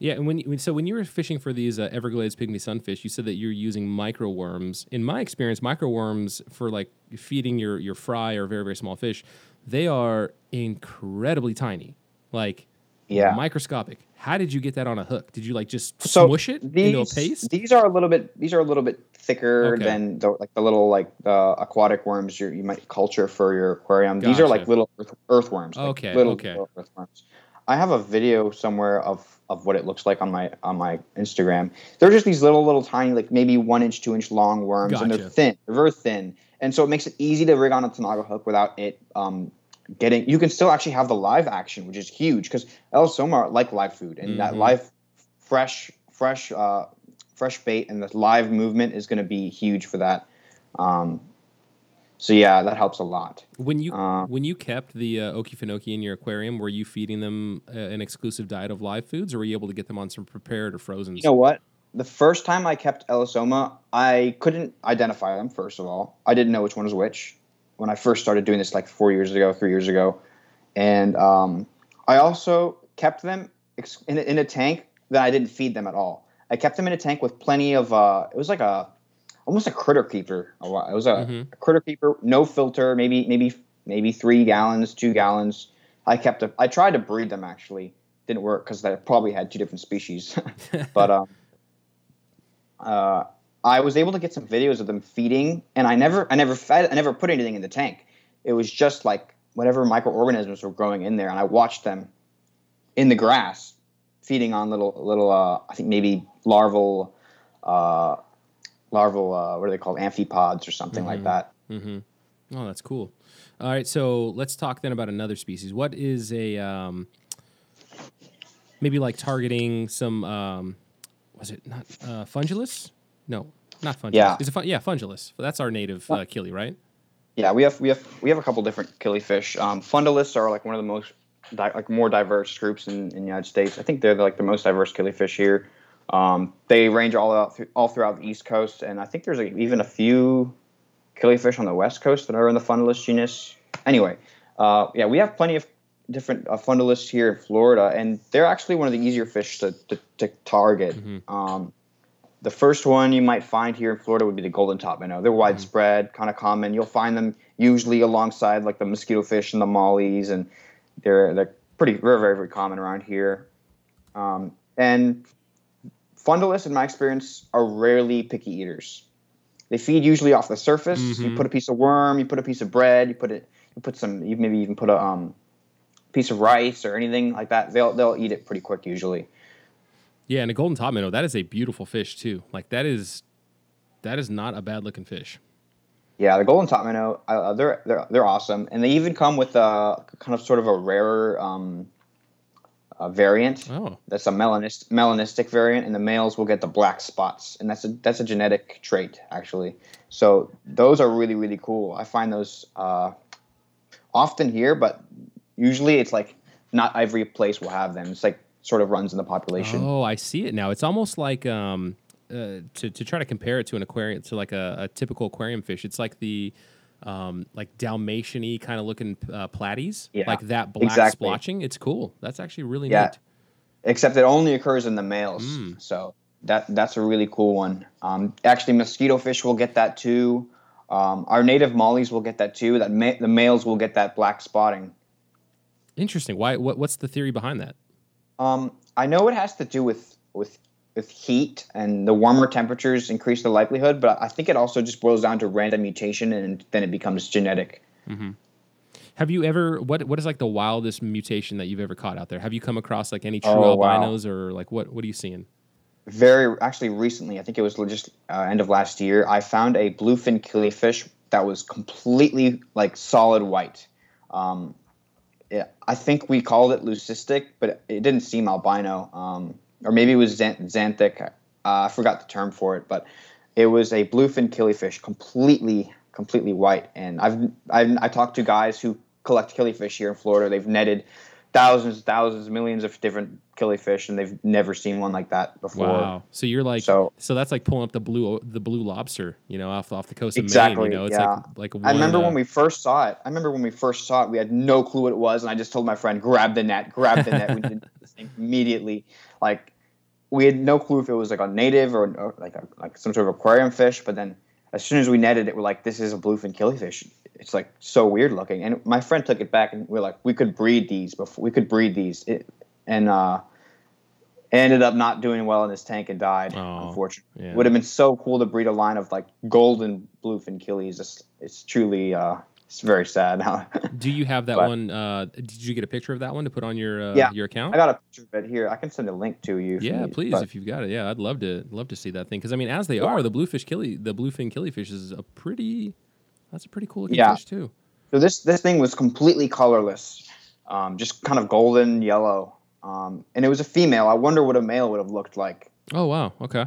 Yeah, and when, so when you were fishing for these uh, Everglades pygmy sunfish, you said that you're using microworms. In my experience, microworms for like feeding your your fry or very very small fish, they are incredibly tiny, like Yeah. microscopic. How did you get that on a hook? Did you like just So smush it these, into a paste? These are a little bit. These are a little bit thicker Okay. than the, like the little like the aquatic worms you you might culture for your aquarium. These are like little earth, earthworms. like Okay, Little, okay. little earthworms. I have a video somewhere of of what it looks like on my on my Instagram. They're just these little little tiny like maybe one inch two inch long worms, and they're thin. They're very thin, and so it makes it easy to rig on a Tanago hook without it. Um, Getting you can still actually have the live action, which is huge because Elassoma like live food, and that Mhm. live fresh fresh uh, fresh bait and the live movement is going to be huge for that. Um, so yeah, that helps a lot. When you Uh, when you kept the uh, Okefenokee in your aquarium, were you feeding them uh, an exclusive diet of live foods, or were you able to get them on some prepared or frozen? You know what? The first time I kept Elassoma, I couldn't identify them. First of all, I didn't know which one was which when I first started doing this, like four years ago, three years ago, and um, I also kept them ex- in a, in a tank that I didn't feed them at all. I kept them in a tank with plenty of. Uh, it was like a almost a critter keeper. It was a, Mhm. a critter keeper, no filter, maybe maybe maybe three gallons, two gallons. I kept. A, I tried to breed them actually, didn't work because they probably had two different species. [laughs] but um, uh, I was able to get some videos of them feeding, and I never, I never fed, I never put anything in the tank. It was just like whatever microorganisms were growing in there, and I watched them in the grass feeding on little little uh, I think maybe larval uh, larval uh, what are they called amphipods or something like that. Mm-hmm. Oh, that's cool. All right, so let's talk then about another species. What is a um, maybe like targeting some um, was it not uh, fungulus? No, not fungulus. Yeah. is it fun- yeah fungulus? That's our native uh, killie, right? Yeah, we have we have we have a couple different killifish. Um, fundulids are like one of the most di- like more diverse groups in, in the United States. I think they're like the most diverse killifish here. Um, they range all out through, all throughout the East Coast, and I think there's like even a few killifish on the West Coast that are in the fundulus genus. Anyway, uh, yeah, we have plenty of different uh, fundulids here in Florida, and they're actually one of the easier fish to, to, to target. Um, the first one you might find here in Florida would be the golden top minnow. They're widespread, kind of common. You'll find them usually alongside like the mosquito fish and the mollies, and they're they're pretty very very very common around here. Um, and fundulids, in my experience, are rarely picky eaters. They feed usually off the surface. You Mhm. put a piece of worm, you put a piece of bread, you put it, you put some, you maybe even put a um, piece of rice or anything like that. They'll they'll eat it pretty quick usually. Yeah, and a golden top minnow that is a beautiful fish too. Like that is that is not a bad looking fish. Yeah, the golden top minnow, uh, they're they're they're awesome, and they even come with a kind of sort of a rarer um, uh, variant. Oh, That's a melanist, melanistic variant, and the males will get the black spots, and that's a that's a genetic trait actually. So those are really really cool. I find those uh, often here, but usually it's like not every place will have them. It's like sort of runs in the population. oh, I see it now. It's almost like um, uh, to to try to compare it to an aquarium to like a, a typical aquarium fish. It's like the um, like Dalmatian-y kind of looking uh, platies, Yeah, like that black exactly. splotching. It's cool. That's actually really Yeah. neat. except it only occurs in the males. Mm. So that that's a really cool one. Um, actually, mosquito fish will get that too. Um, our native mollies will get that too. That ma- the males will get that black spotting. Interesting. Why? What, what's the theory behind that? Um, I know it has to do with with with heat and the warmer temperatures increase the likelihood, but I think it also just boils down to random mutation and then it becomes genetic. Have you ever what what is like the wildest mutation that you've ever caught out there? Have you come across like any true Oh, wow. albinos or like what what are you seeing? very actually recently i think it was just uh, end of last year i found a bluefin killifish that was completely like solid white um, yeah, i think we called it leucistic but it didn't seem albino um, or maybe it was xan- xanthic. Uh, i forgot the term for it but it was a bluefin killifish completely completely white. And i've, I've i talked to guys who collect killifish here in florida. They've netted thousands thousands millions of different killifish and they've never seen one like that before Wow. So you're like so, So- that's like pulling up the blue the blue lobster, you know, off off the coast of Maine. Exactly, You know, it's yeah. like like I remember uh, when we first saw it. I remember when we first saw it, we had no clue what it was, and I just told my friend, "Grab the net, grab the net." We did this thing immediately. Like we had no clue if it was like a native or, or like a, like some sort of aquarium fish. But then as soon as we netted it, we're like, "This is a bluefin killifish." It's like so weird looking. And my friend took it back, and we're like, "We could breed these before. We could breed these." It, and uh, ended up not doing well in his tank and died. Oh, unfortunately, yeah. would have been so cool to breed a line of like golden bluefin killies. It's, it's truly uh, it's very sad. [laughs] Do you have that But- one? Uh, did you get a picture of that one to put on your uh, Yeah, your account? I got a picture of it here. I can send a link to you. yeah, please, but- if you've got it. Yeah, I'd love to love to see that thing because I mean, as they Yeah. are, the bluefish killie, the bluefin killifish is a pretty. That's a pretty cool looking Yeah. fish too. So this this thing was completely colorless, um, just kind of golden yellow, um, and it was a female. I wonder what a male would have looked like. Oh wow. Okay.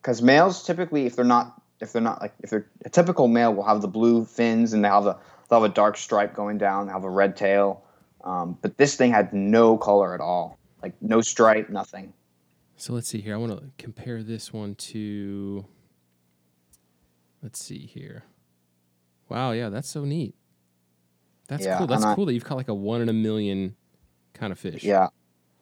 Because males typically, if they're not if they're not like if they're a typical male, will have the blue fins and they have a they'll have a dark stripe going down. They have a red tail, um, but this thing had no color at all, like no stripe, nothing. So let's see here. I want to compare this one to. Let's see here. Wow, yeah, that's so neat. That's Yeah, cool. That's I- cool that you've got like a one in a million kind of fish. Yeah,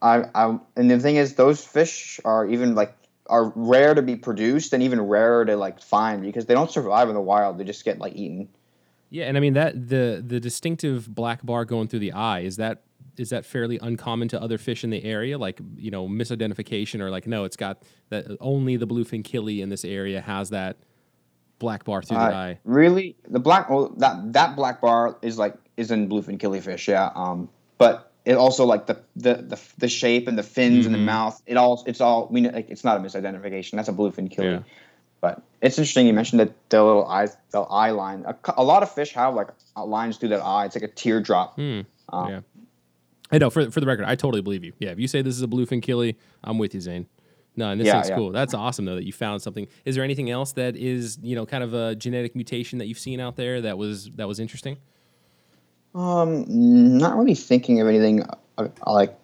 I, I, and the thing is, those fish are even like are rare to be produced and even rarer to like find because they don't survive in the wild. They just get like eaten. Yeah, and I mean that the the distinctive black bar going through the eye is that is that fairly uncommon to other fish in the area? Like you know misidentification or like no, it's got that only the bluefin killie in this area has that black bar through the Uh, eye. Really, the black well, that that black bar is like is in bluefin killifish. Yeah. Um, but it also like the the the, the shape and the fins and the Mhm. mouth. It all it's all we know, like it's not a misidentification. That's a bluefin killi. Yeah. But it's interesting you mentioned that the little eye the eye line. A, a lot of fish have like uh, lines through that eye. It's like a teardrop. Hmm. Um, Yeah. I know for for the record, I totally believe you. Yeah, if you say this is a bluefin killie, I'm with you, Zain. No, and this Yeah, thing's yeah. cool. That's awesome though that you found something. Is there anything else that is you know kind of a genetic mutation that you've seen out there that was that was interesting? Um, not really thinking of anything uh, like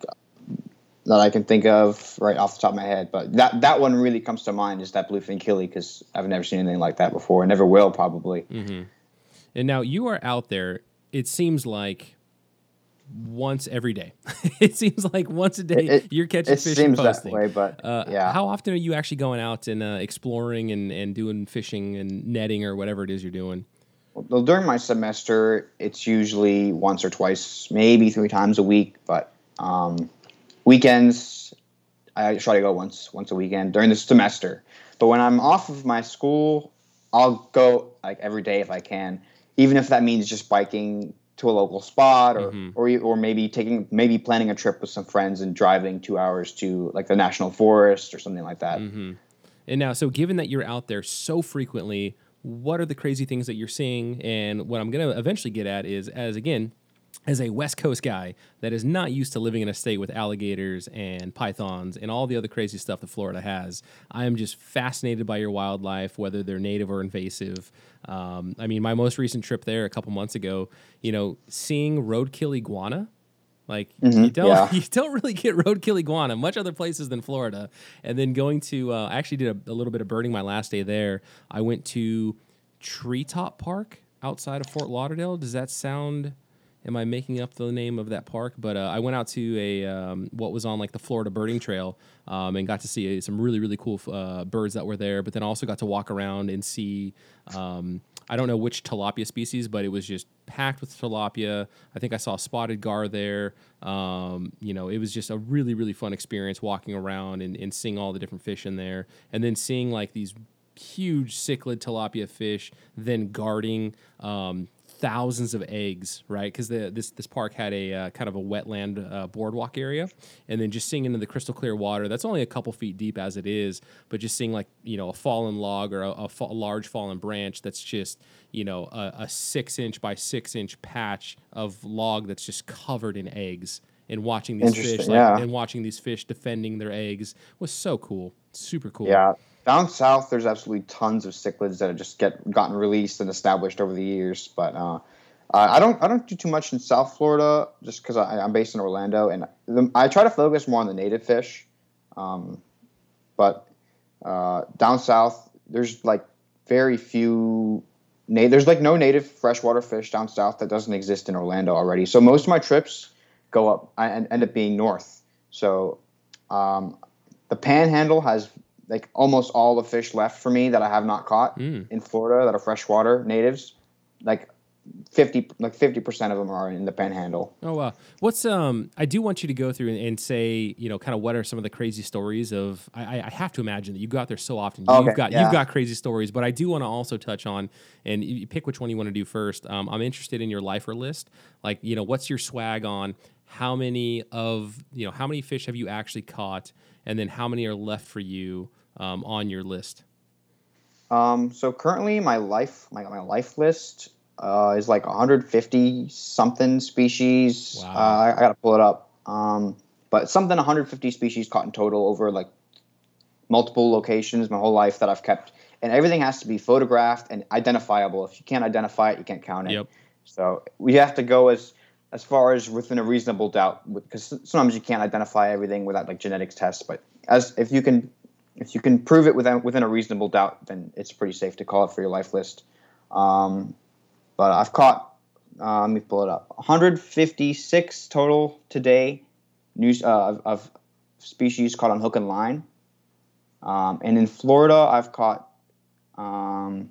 that I can think of right off the top of my head, but that that one really comes to mind is that bluefin killie because I've never seen anything like that before, and never will probably. Mm. And now you are out there. It seems like once every day. [laughs] it seems like once a day It- it- you're catching It fish seems and that way, but Uh, yeah. How often are you actually going out and uh, exploring and, and doing fishing and netting or whatever it is you're doing? Well, during my semester, it's usually once or twice, maybe three times a week. But um, weekends, I try to go once once a weekend during the semester. But when I'm off of my school, I'll go like every day if I can, even if that means just biking to a local spot, or Mhm. or or maybe taking maybe planning a trip with some friends and driving two hours to like the national forest or something like that. hmm And now, so given that you're out there so frequently, what are the crazy things that you're seeing? And what I'm going to eventually get at is, as again, as a West Coast guy that is not used to living in a state with alligators and pythons and all the other crazy stuff that Florida has, I am just fascinated by your wildlife, whether they're native or invasive. Um, I mean, my most recent trip there a couple months ago, you know, seeing roadkill iguana. Like you Mhm, don't yeah. [laughs] you don't really get roadkill iguana much other places than Florida. And then going to uh, I actually did a, a little bit of birding my last day there. I went to Treetop Park outside of Fort Lauderdale. Does that sound? Am I making up the name of that park? But uh, I went out to a um, what was on like the Florida Birding Trail um, and got to see uh, some really really cool uh, birds that were there. But then also got to walk around and see. Um, I don't know which tilapia species, but it was just packed with tilapia. I think I saw spotted gar there. Um, you know, it was just a really, really fun experience walking around and, and seeing all the different fish in there. And then seeing like these huge cichlid tilapia fish, then guarding um, thousands of eggs, right? Because this this park had a uh, kind of a wetland uh, boardwalk area, and then just seeing into the crystal clear water. That's only a couple feet deep as it is, but just seeing like you know a fallen log or a, a, fa- a large fallen branch that's just you know a, a six inch by six inch patch of log that's just covered in eggs. And watching these fish, like, yeah. and watching these fish defending their eggs was so cool, super cool. Yeah, down south, there's absolutely tons of cichlids that have just get gotten released and established over the years. But uh, I don't, I don't do too much in South Florida just because I'm based in Orlando, and the, I try to focus more on the native fish. Um, but uh, down south, there's like very few. Na- there's like no native freshwater fish down south that doesn't exist in Orlando already. So most of my trips go up and end up being north. So um, the Panhandle has like almost all the fish left for me that I have not caught Mm. in Florida that are freshwater natives. Like fifty, like fifty percent of them are in the Panhandle. Oh wow! What's um? I do want you to go through and, and say, you know, kind of what are some of the crazy stories of? I, I- have to imagine that you go out there so often. Okay, you've got yeah. you've got crazy stories, but I do want to also touch on and you pick which one you want to do first. Um, I'm interested in your lifer list. Like, you know, what's your swag on? How many of you know? How many fish have you actually caught? And then how many are left for you um, on your list? Um, so currently, my life, my my life list uh, is like 150 something species. Wow. Uh, I, I got to pull it up. Um, but something 150 species caught in total over like multiple locations my whole life that I've kept, and everything has to be photographed and identifiable. If you can't identify it, you can't count it. Yep. So we have to go as as far as within a reasonable doubt, because sometimes you can't identify everything without like genetics tests. But as if you can, if you can prove it within within a reasonable doubt, then it's pretty safe to call it for your life list. Um, but I've caught. Uh, let me pull it up. 156 total today, news uh, of, of species caught on hook and line. Um, and in Florida, I've caught. Um,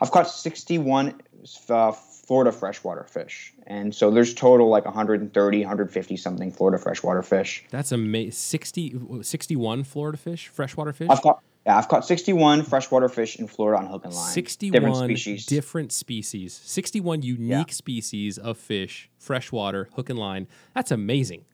I've caught 61 uh, Florida freshwater fish. And so there's total like 130, 150 something Florida freshwater fish. That's amazing. 60, 61 Florida fish, freshwater fish. I've caught Yeah, I've caught 61 freshwater fish in Florida on hook and line. 61 different species. different species. 61 unique species of fish, freshwater, hook and line. That's amazing.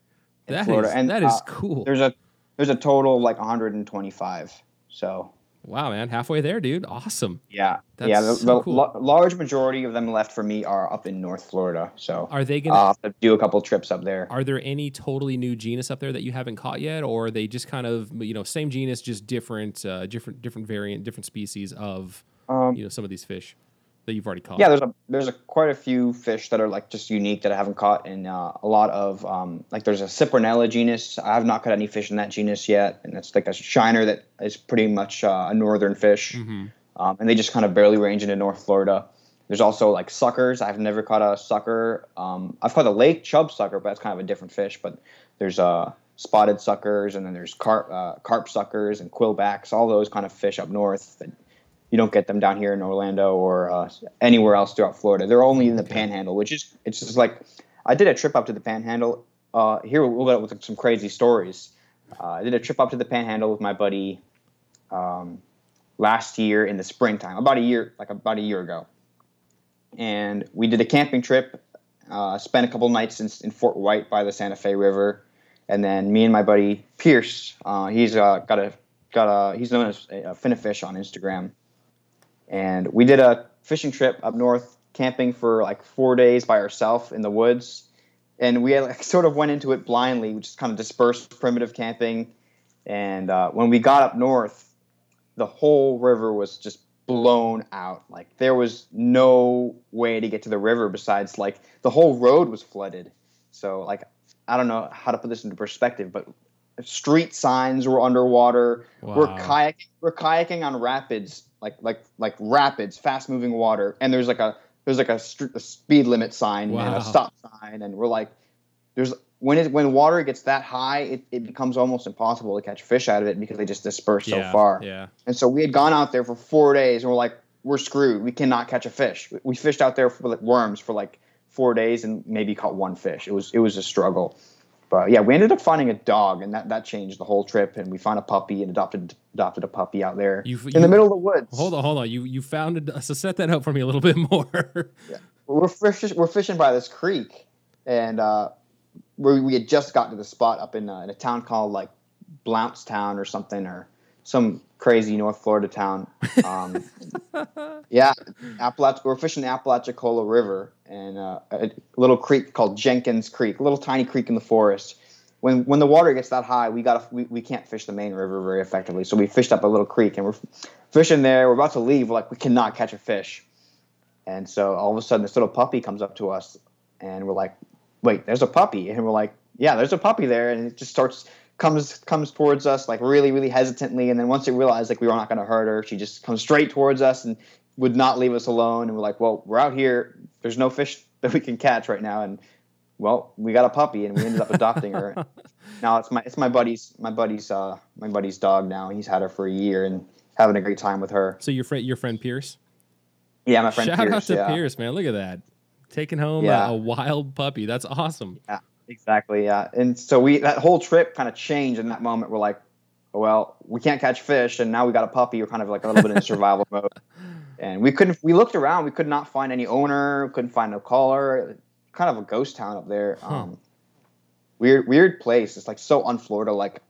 That is Florida. And, that is uh, cool. There's a there's a total of like 125. So Wow, man, halfway there, dude. Awesome. yeah, That's yeah. The, so the cool. la- large majority of them left for me are up in North Florida. So Are they gonna to do a couple trips up there. Are there any totally new genus up there that you haven't caught yet, or are they just kind of you know same genus, just different, uh, different, different variant, different species of Um, you know some of these fish that you've already caught? Yeah, there's a there's a quite a few fish that are like just unique that I haven't caught, and uh, a lot of um, like there's a Cyprinella genus. I have not caught any fish in that genus yet, and it's like a shiner that is pretty much uh, a northern fish, hmm um, and they just kind of barely range into North Florida. There's also like suckers. I've never caught a sucker. Um, I've caught a lake chub sucker, but that's kind of a different fish. But there's uh, spotted suckers, and then there's carp uh, carp suckers and quillbacks. All those kind of fish up north that you don't get them down here in Orlando or uh, anywhere else throughout Florida. They're only in the Panhandle, which is it's just like I did a trip up to the Panhandle. Uh, here we'll go with some crazy stories. Uh, I did a trip up to the Panhandle with my buddy um, last year in the springtime, about a year like about a year ago, and we did a camping trip. Uh, spent a couple nights in, in Fort White by the Santa Fe River, and then me and my buddy Pierce. Uh, he's uh, got a got a he's known as a, a Finnafish on Instagram, and we did a fishing trip up north, camping for like four days by ourselves in the woods, and we like, [laughs] sort of went into it blindly, we just kind of dispersed primitive camping, and uh, when we got up north, the whole river was just blown out. Like there was no way to get to the river besides like the whole road was flooded. So like I don't know how to put this into perspective, but street signs were underwater. We're kayaking. We're kayaking on rapids, like like like rapids, fast moving water, and there's like a there's like a, str- a speed limit sign and a stop sign, and we're like, there's when it when water gets that high, it, it becomes almost impossible to catch fish out of it because they just disperse yeah, so far. Yeah. And so we had gone out there for four days, and we're like, we're screwed. We cannot catch a fish. We- We fished out there for like worms for like four days, and maybe caught one fish. It was it was a struggle. But yeah, we ended up finding a dog, and that, that changed the whole trip. And we found a puppy and adopted adopted a puppy out there You've- in you- the middle of the woods. Hold on, hold on. You you found it. So set that up for me a little bit more. [laughs] We're fish, we're fishing by this creek, and uh, we we had just gotten to the spot up in, uh, in a town called like Blountstown or something, or some crazy North Florida town. Um, [laughs] yeah, Appalach- we're fishing the Apalachicola River and uh, a little creek called Jenkins Creek, a little tiny creek in the forest. When when the water gets that high, we got we, we can't fish the main river very effectively. So we fished up a little creek and we're fishing there. We're about to leave. We're like we cannot catch a fish, and so all of a sudden this little puppy comes up to us, and we're like, wait, there's a puppy, and we're like, yeah, there's a puppy there, and it just starts comes comes towards us like really really hesitantly, and then once it realized like we were not going to hurt her, she just comes straight towards us and would not leave us alone. And we're like, well, we're out here. There's no fish that we can catch right now, and well, we got a puppy, and we ended up adopting her. [laughs] now it's my it's my buddy's my buddy's uh my buddy's dog now. He's had her for a year and having a great time with her. so your friend, your friend Pierce. Yeah, my friend Shout Pierce. out to yeah. Pierce, man. Look at that. Taking home Yeah. a, a wild puppy. That's awesome. Exactly, yeah. And so we that whole trip kind of changed in that moment. We're like, well, we can't catch fish, and now we got a puppy. We're kind of like a little bit in [laughs] survival mode. And we couldn't. We looked around. We could not find any owner. Couldn't find no caller. Kind of a ghost town up there. Um, weird, weird place. It's like so un-Florida. Like,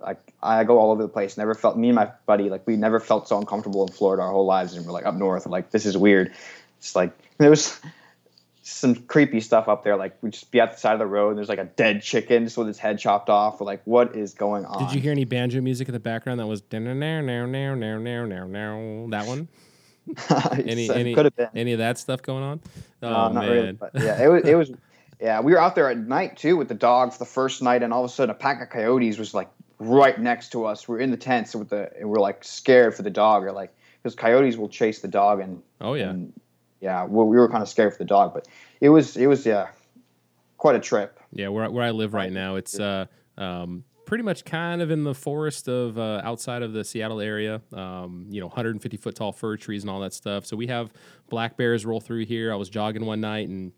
like I go all over the place. Never felt me and my buddy like we never felt so uncomfortable in Florida our whole lives, and we're like up north. Like this is weird. It's like [laughs] there was some creepy stuff up there. Like we just be at the side of the road and there's like a dead chicken just with its head chopped off. We're like, what is going on? Did you hear any banjo music in the background that was now now now now now now now that one? [laughs] Any uh, any could have been. any of that stuff going on? Oh not man. really. But yeah, it was. It was. Yeah, we were out there at night too with the dogs the first night, and all of a sudden a pack of coyotes was like right next to us. We're in the tents with the, and we're like scared for the dog. Or like because coyotes will chase the dog, and oh yeah. and, yeah, we, we were kind of scared for the dog, but it was it was yeah, quite a trip. Yeah, where where I live right now, it's uh um pretty much kind of in the forest of uh, outside of the Seattle area. Um, you know, 150 foot tall fir trees and all that stuff. So we have black bears roll through here. I was jogging one night and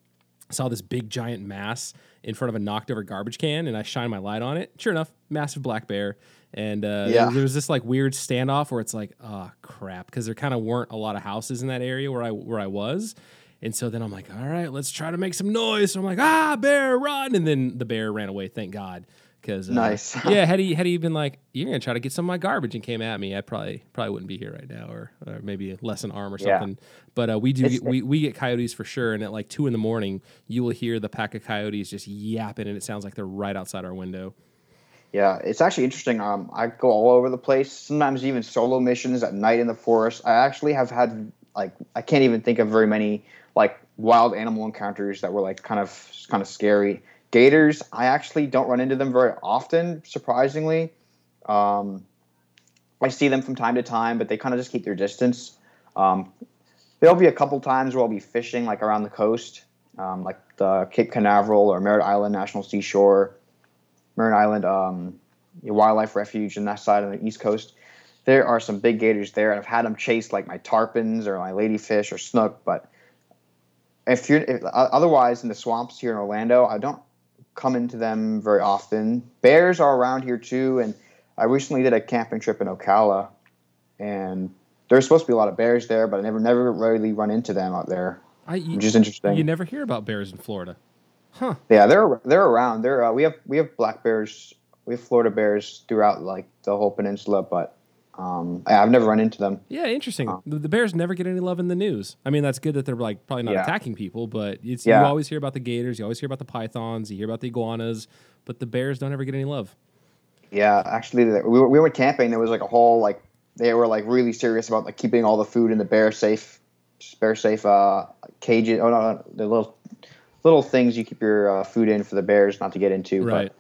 saw this big giant mass in front of a knocked over garbage can, and I shine my light on it. Sure enough, massive black bear. And uh, Yeah. there, there was this like weird standoff where it's like, oh crap, because there kind of weren't a lot of houses in that area where I where I was. And so then I'm like, all right, let's try to make some noise. So I'm like, ah, bear, run! And then the bear ran away. Thank God, because uh, Nice. [laughs] yeah, had he had he been like, you're gonna try to get some of my garbage and came at me, I probably probably wouldn't be here right now, or, or maybe less an arm or Yeah. something. But uh, we do get, we we get coyotes for sure, and at like two in the morning, you will hear the pack of coyotes just yapping, and it sounds like they're right outside our window. Yeah, it's actually interesting. Um, I go all over the place. Sometimes even solo missions at night in the forest. I actually have had like I can't even think of very many like wild animal encounters that were like kind of kind of scary. Gators, I actually don't run into them very often, surprisingly. Um, I see them from time to time, but they kind of just keep their distance. Um, there'll be a couple times where I'll be fishing like around the coast, um, like the Cape Canaveral or Merritt Island National Seashore. Merritt Island um, Wildlife Refuge and that side of the East Coast. There are some big gators there, and I've had them chase like my tarpons or my ladyfish or snook. But if you're if, otherwise in the swamps here in Orlando, I don't come into them very often. Bears are around here too, and I recently did a camping trip in Ocala, and there's supposed to be a lot of bears there, but I never never really run into them out there, I you, which is interesting. you never hear about bears in Florida, huh? Yeah, they're they're around. They're uh, we have we have black bears, we have Florida bears throughout like the whole peninsula, but um, I've never run into them. Yeah, interesting. Huh. The, the bears never get any love in the news. I mean, that's good that they're like probably not Yeah. attacking people, but it's Yeah. you always hear about the gators, you always hear about the pythons, you hear about the iguanas, but the bears don't ever get any love. Yeah, actually, we, were- we went camping. There was like a whole like they were like really serious about like keeping all the food in the bear safe, bear safe uh, cages. Oh no, no, the little little things you keep your uh, food in for the bears not to get into. but- Right.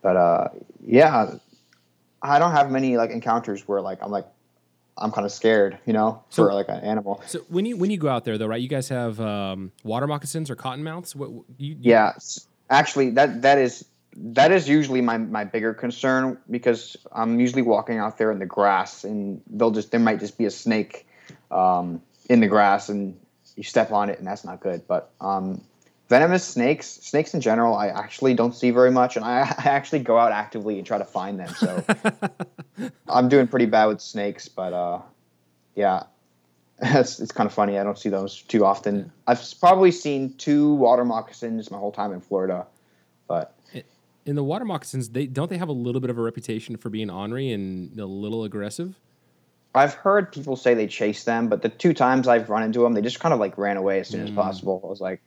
But, uh, yeah, I don't have many like encounters where like I'm like I'm kind of scared, you know, So- for like an animal. So when you when you go out there though, right? You guys have um, water moccasins or cottonmouths. What you, you- Yeah, actually, that that is that is usually my my bigger concern because I'm usually walking out there in the grass and they'll just there might just be a snake um, in the grass and you step on it and that's not good. But um, venomous snakes, snakes in general, I actually don't see very much, and I, [laughs] I actually go out actively and try to find them. So [laughs] I'm doing pretty bad with snakes, but uh, yeah. [laughs] It's, it's kind of funny. I don't see those too often. I've probably seen two water moccasins my whole time in Florida, but in the water moccasins, they don't they have a little bit of a reputation for being ornery and a little aggressive. I've heard people say they chase them. But the two times I've run into them, they just kind of like ran away as soon as Mm. possible. I was like,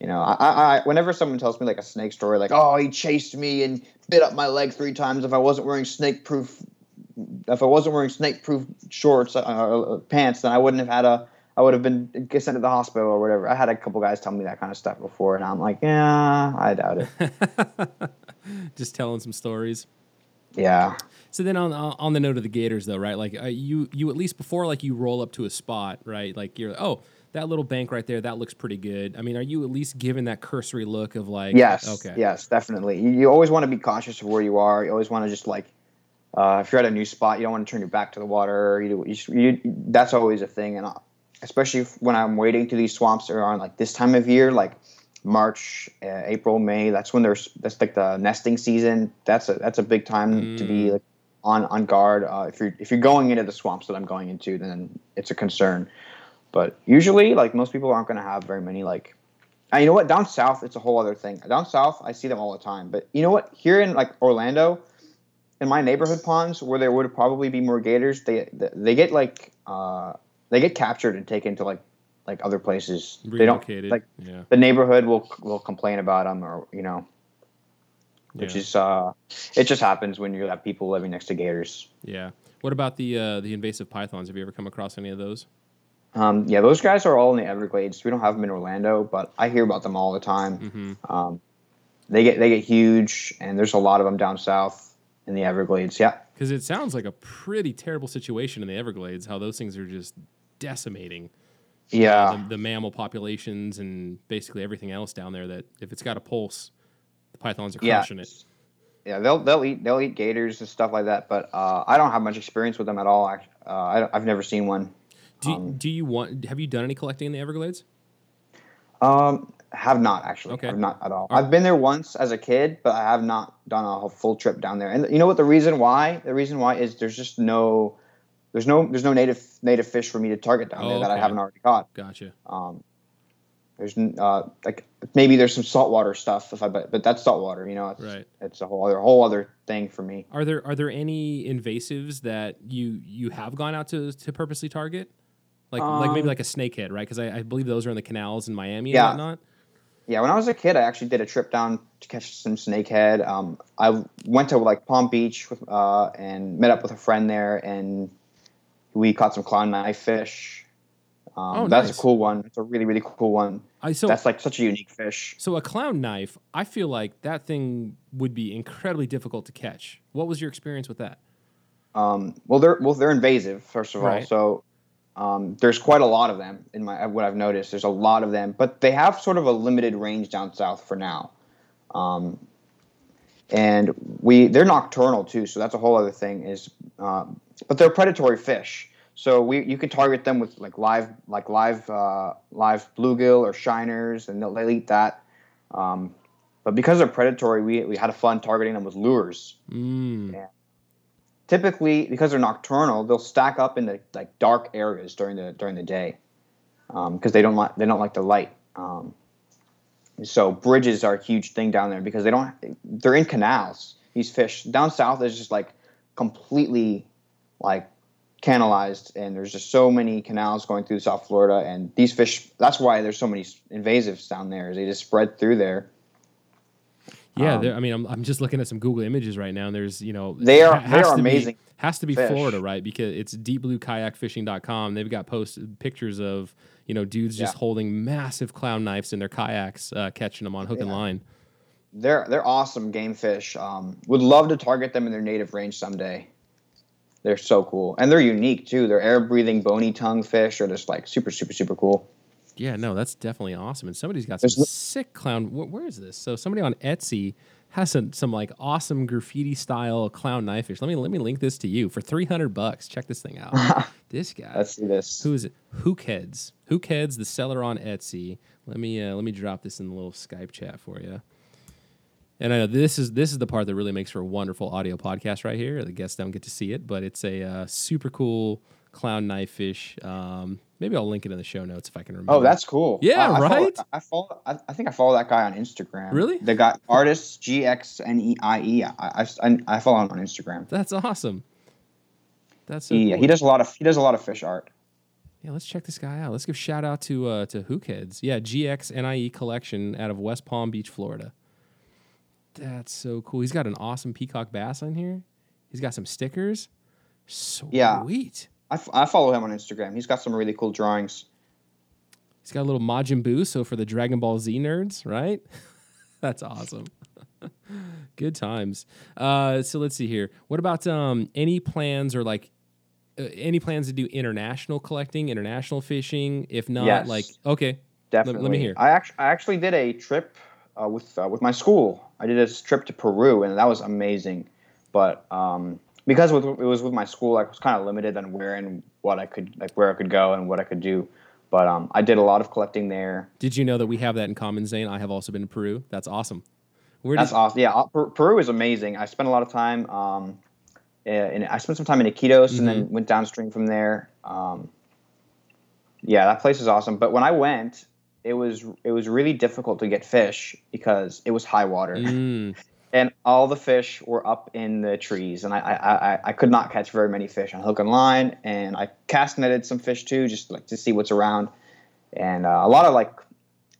you know, I, I, whenever someone tells me like a snake story, like, oh, he chased me and bit up my leg three times. If I wasn't wearing snake proof, if I wasn't wearing snake proof shorts, uh, uh, pants, then I wouldn't have had a. I would have been sent to the hospital or whatever. I had a couple guys tell me that kind of stuff before, and I'm like, yeah, I doubt it. [laughs] Just telling some stories. Yeah. So then on on the note of the Gators though, right? Like uh, you you at least before like you roll up to a spot, right? Like you're oh that little bank right there that looks pretty good. I mean, are you at least given that cursory look of like Yes. okay Yes, definitely. You, you always want to be cautious of where you are. You always want to just like, uh, if you're at a new spot, you don't want to turn your back to the water. You, do- you, just- you that's always a thing, and uh, especially when I'm wading through these swamps around like this time of year, like March, uh, April, May. That's when there's that's like the nesting season. That's a that's a big time to be Mm. like on on guard. Uh, if you're if you're going into the swamps that I'm going into, then it's a concern. But usually, like most people aren't going to have very many like you know what? Down south, it's a whole other thing. Down south, I see them all the time. But you know what? Here in like Orlando, in my neighborhood ponds, where there would probably be more gators, they they get like uh, they get captured and taken to like like other places. They don't like yeah, the neighborhood will will complain about them, or you know, which yeah. is uh, it just happens when you have people living next to gators. yeah. What about the uh, the invasive pythons? Have you ever come across any of those? Um, yeah, those guys are all in the Everglades. We don't have them in Orlando, but I hear about them all the time. Mm-hmm. Um, they get they get huge, and there's a lot of them down south in the Everglades. Yeah, Because it sounds like a pretty terrible situation in the Everglades. How those things are just decimating yeah, the, the mammal populations and basically everything else down there. That if it's got a pulse, the pythons are yeah, crushing it. yeah. They'll they'll eat they'll eat gators and stuff like that. But uh, I don't have much experience with them at all. act- Uh, I, I've never seen one. Do Um, do you want? Have you done any collecting in the Everglades? Um, have not actually. Okay. I've not at all. Are- I've been there once as a kid, but I have not done a full trip down there. And you know what? The reason why? The reason why is there's just no, there's no, there's no native native fish for me to target down there that I haven't already caught. Gotcha. Um, there's uh, like maybe there's some saltwater stuff if I but, but that's saltwater. You know, it's, Right. it's a whole other whole other thing for me. Are there are there any invasives that you you have gone out to to purposely target? Like like maybe Um, like a snakehead, right? Because I, I believe those are in the canals in Miami Yeah. and whatnot. Yeah, when I was a kid, I actually did a trip down to catch some snakehead. Um, I went to like Palm Beach with, uh, and met up with a friend there, and we caught some clown knife fish. Um, Oh, that's nice. a cool one. It's a really really cool one. I so that's like such a unique fish. so a clown knife. I feel like that thing would be incredibly difficult to catch. What was your experience with that? Um, well, they're well they're invasive first of all, so um, there's quite a lot of them in my what I've noticed. There's a lot of them, but they have sort of a limited range down south for now. Um, and we they're nocturnal too, so that's a whole other thing. Is um, but they're predatory fish, so we you can target them with like live like live uh, live bluegill or shiners, and they'll, they'll eat that. Um, but because they're predatory, we we had a fun targeting them with lures. Mm. Typically because they're nocturnal they'll stack up in the like dark areas during the during the day because they don't like they don't like the light. Um, so bridges are a huge thing down there because they don't they're in canals these fish. Down south is just like completely like canalized and there's just so many canals going through south florida and these fish that's why there's so many invasives down there is they just spread through there Yeah, Um, there- I mean, I'm, I'm just looking at some Google images right now. And there's, you know, They are- they are to be- amazing has to be fish. Florida, right? Because it's deepbluekayakfishing.com. They've got posted pictures of, you know, dudes just Yeah. holding massive clown knives in their kayaks, uh, catching them on hook and line. They're they're awesome game fish. Um, would love to target them in their native range someday. They're so cool, and they're unique too. They're air breathing, bony tongue fish. Are just like super, super, super cool. Yeah, no, that's definitely awesome. And somebody's got some There's sick clown. Wh- where is this? So somebody on Etsy has some, some like awesome graffiti style clown knife fish. Let me let me link this to you for three hundred bucks. Check this thing out. [laughs] this guy. Let's see this. Who is it? Hookheads. Hookheads, the seller on Etsy. Let me uh, let me drop this in the little Skype chat for you. And I know this is this is the part that really makes for a wonderful audio podcast right here. The guests don't get to see it, but it's a uh, super cool clown knife fish. Um, maybe I'll link it in the show notes if I can remember. Oh, that's cool. Yeah, I, I follow- right? I follow. I, I think I follow that guy on Instagram. Really? The guy artist G X N E I E. I I I follow him on Instagram. that's awesome. That's so He, cool. he does a lot of he does a lot of fish art. Yeah, let's check this guy out. Let's give shout out to uh, to Hookheads. Yeah, GXNIE E collection out of West Palm Beach, Florida. That's so cool. He's got an awesome peacock bass on here. He's got some stickers. Sweet. Yeah. I, f- I follow him on Instagram. He's got some really cool drawings. He's got a little Majin Buu, so for the Dragon Ball Z nerds, right? [laughs] That's awesome. [laughs] Good times. Uh, so let's see here. What about um, any plans or like uh, any plans to do international collecting, international fishing? If not, Yes. like okay, Definitely. Let, let me hear. I actually I actually did a trip uh, with uh, with my school. I did a trip to Peru, and that was amazing. But um, because with, it was with my school, I was kind of limited on where and what I could like where I could go and what I could do. But um, I did a lot of collecting there. Did you know that we have that in common, Zain? I have also been to Peru. That's awesome. Where That's did, awesome. Yeah, uh, Per- Peru is amazing. I spent a lot of time. Um, in, I spent some time in Iquitos and then went downstream from there. Um, yeah, that place is awesome. But when I went, it was it was really difficult to get fish because it was high water. Mm, [laughs] and all the fish were up in the trees, and I, I, I, I could not catch very many fish on hook and line. And I cast netted some fish too, just like to see what's around, and uh, a lot of like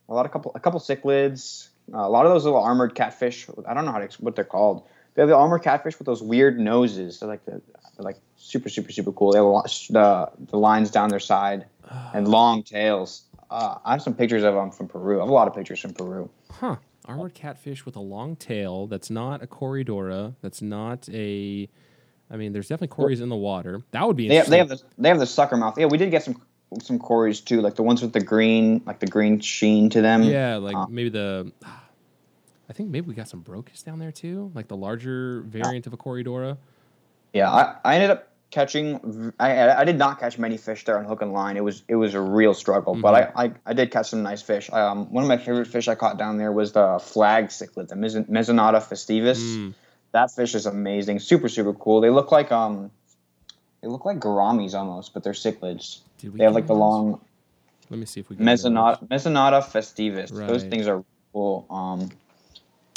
a lot of couple a couple cichlids, uh, a lot of those little armored catfish. I don't know how to what they're called. They have the armored catfish with those weird noses. They're like the, they're like super super super cool. They have a lot, the the lines down their side and [sighs] long tails. Uh, I have some pictures of them from Peru. I have a lot of pictures from Peru. huh. Armored catfish with a long tail. That's not a Corridora. That's not a. I mean, there's definitely Corys in the water. That would be They have, they have the they have the sucker mouth. Yeah, we did get some some cories too, like the ones with the green, like the green sheen to them. yeah, like Uh, maybe the. I think maybe we got some Brochis down there too, like the larger variant of a Corridora. yeah. I, I ended up catching. I, I did not catch many fish there on hook and line. It was it was a real struggle, but Mm-hmm. I, I, I did catch some nice fish. Um, one of my favorite fish I caught down there was the flag cichlid, the Mesonauta festivus. Mm. That fish is amazing, super super cool. They look like um, they look like gouramis almost, but they're cichlids. They have like the those? long Let me see if we. Mesonauta Mesonauta festivus. Those things are cool. Um,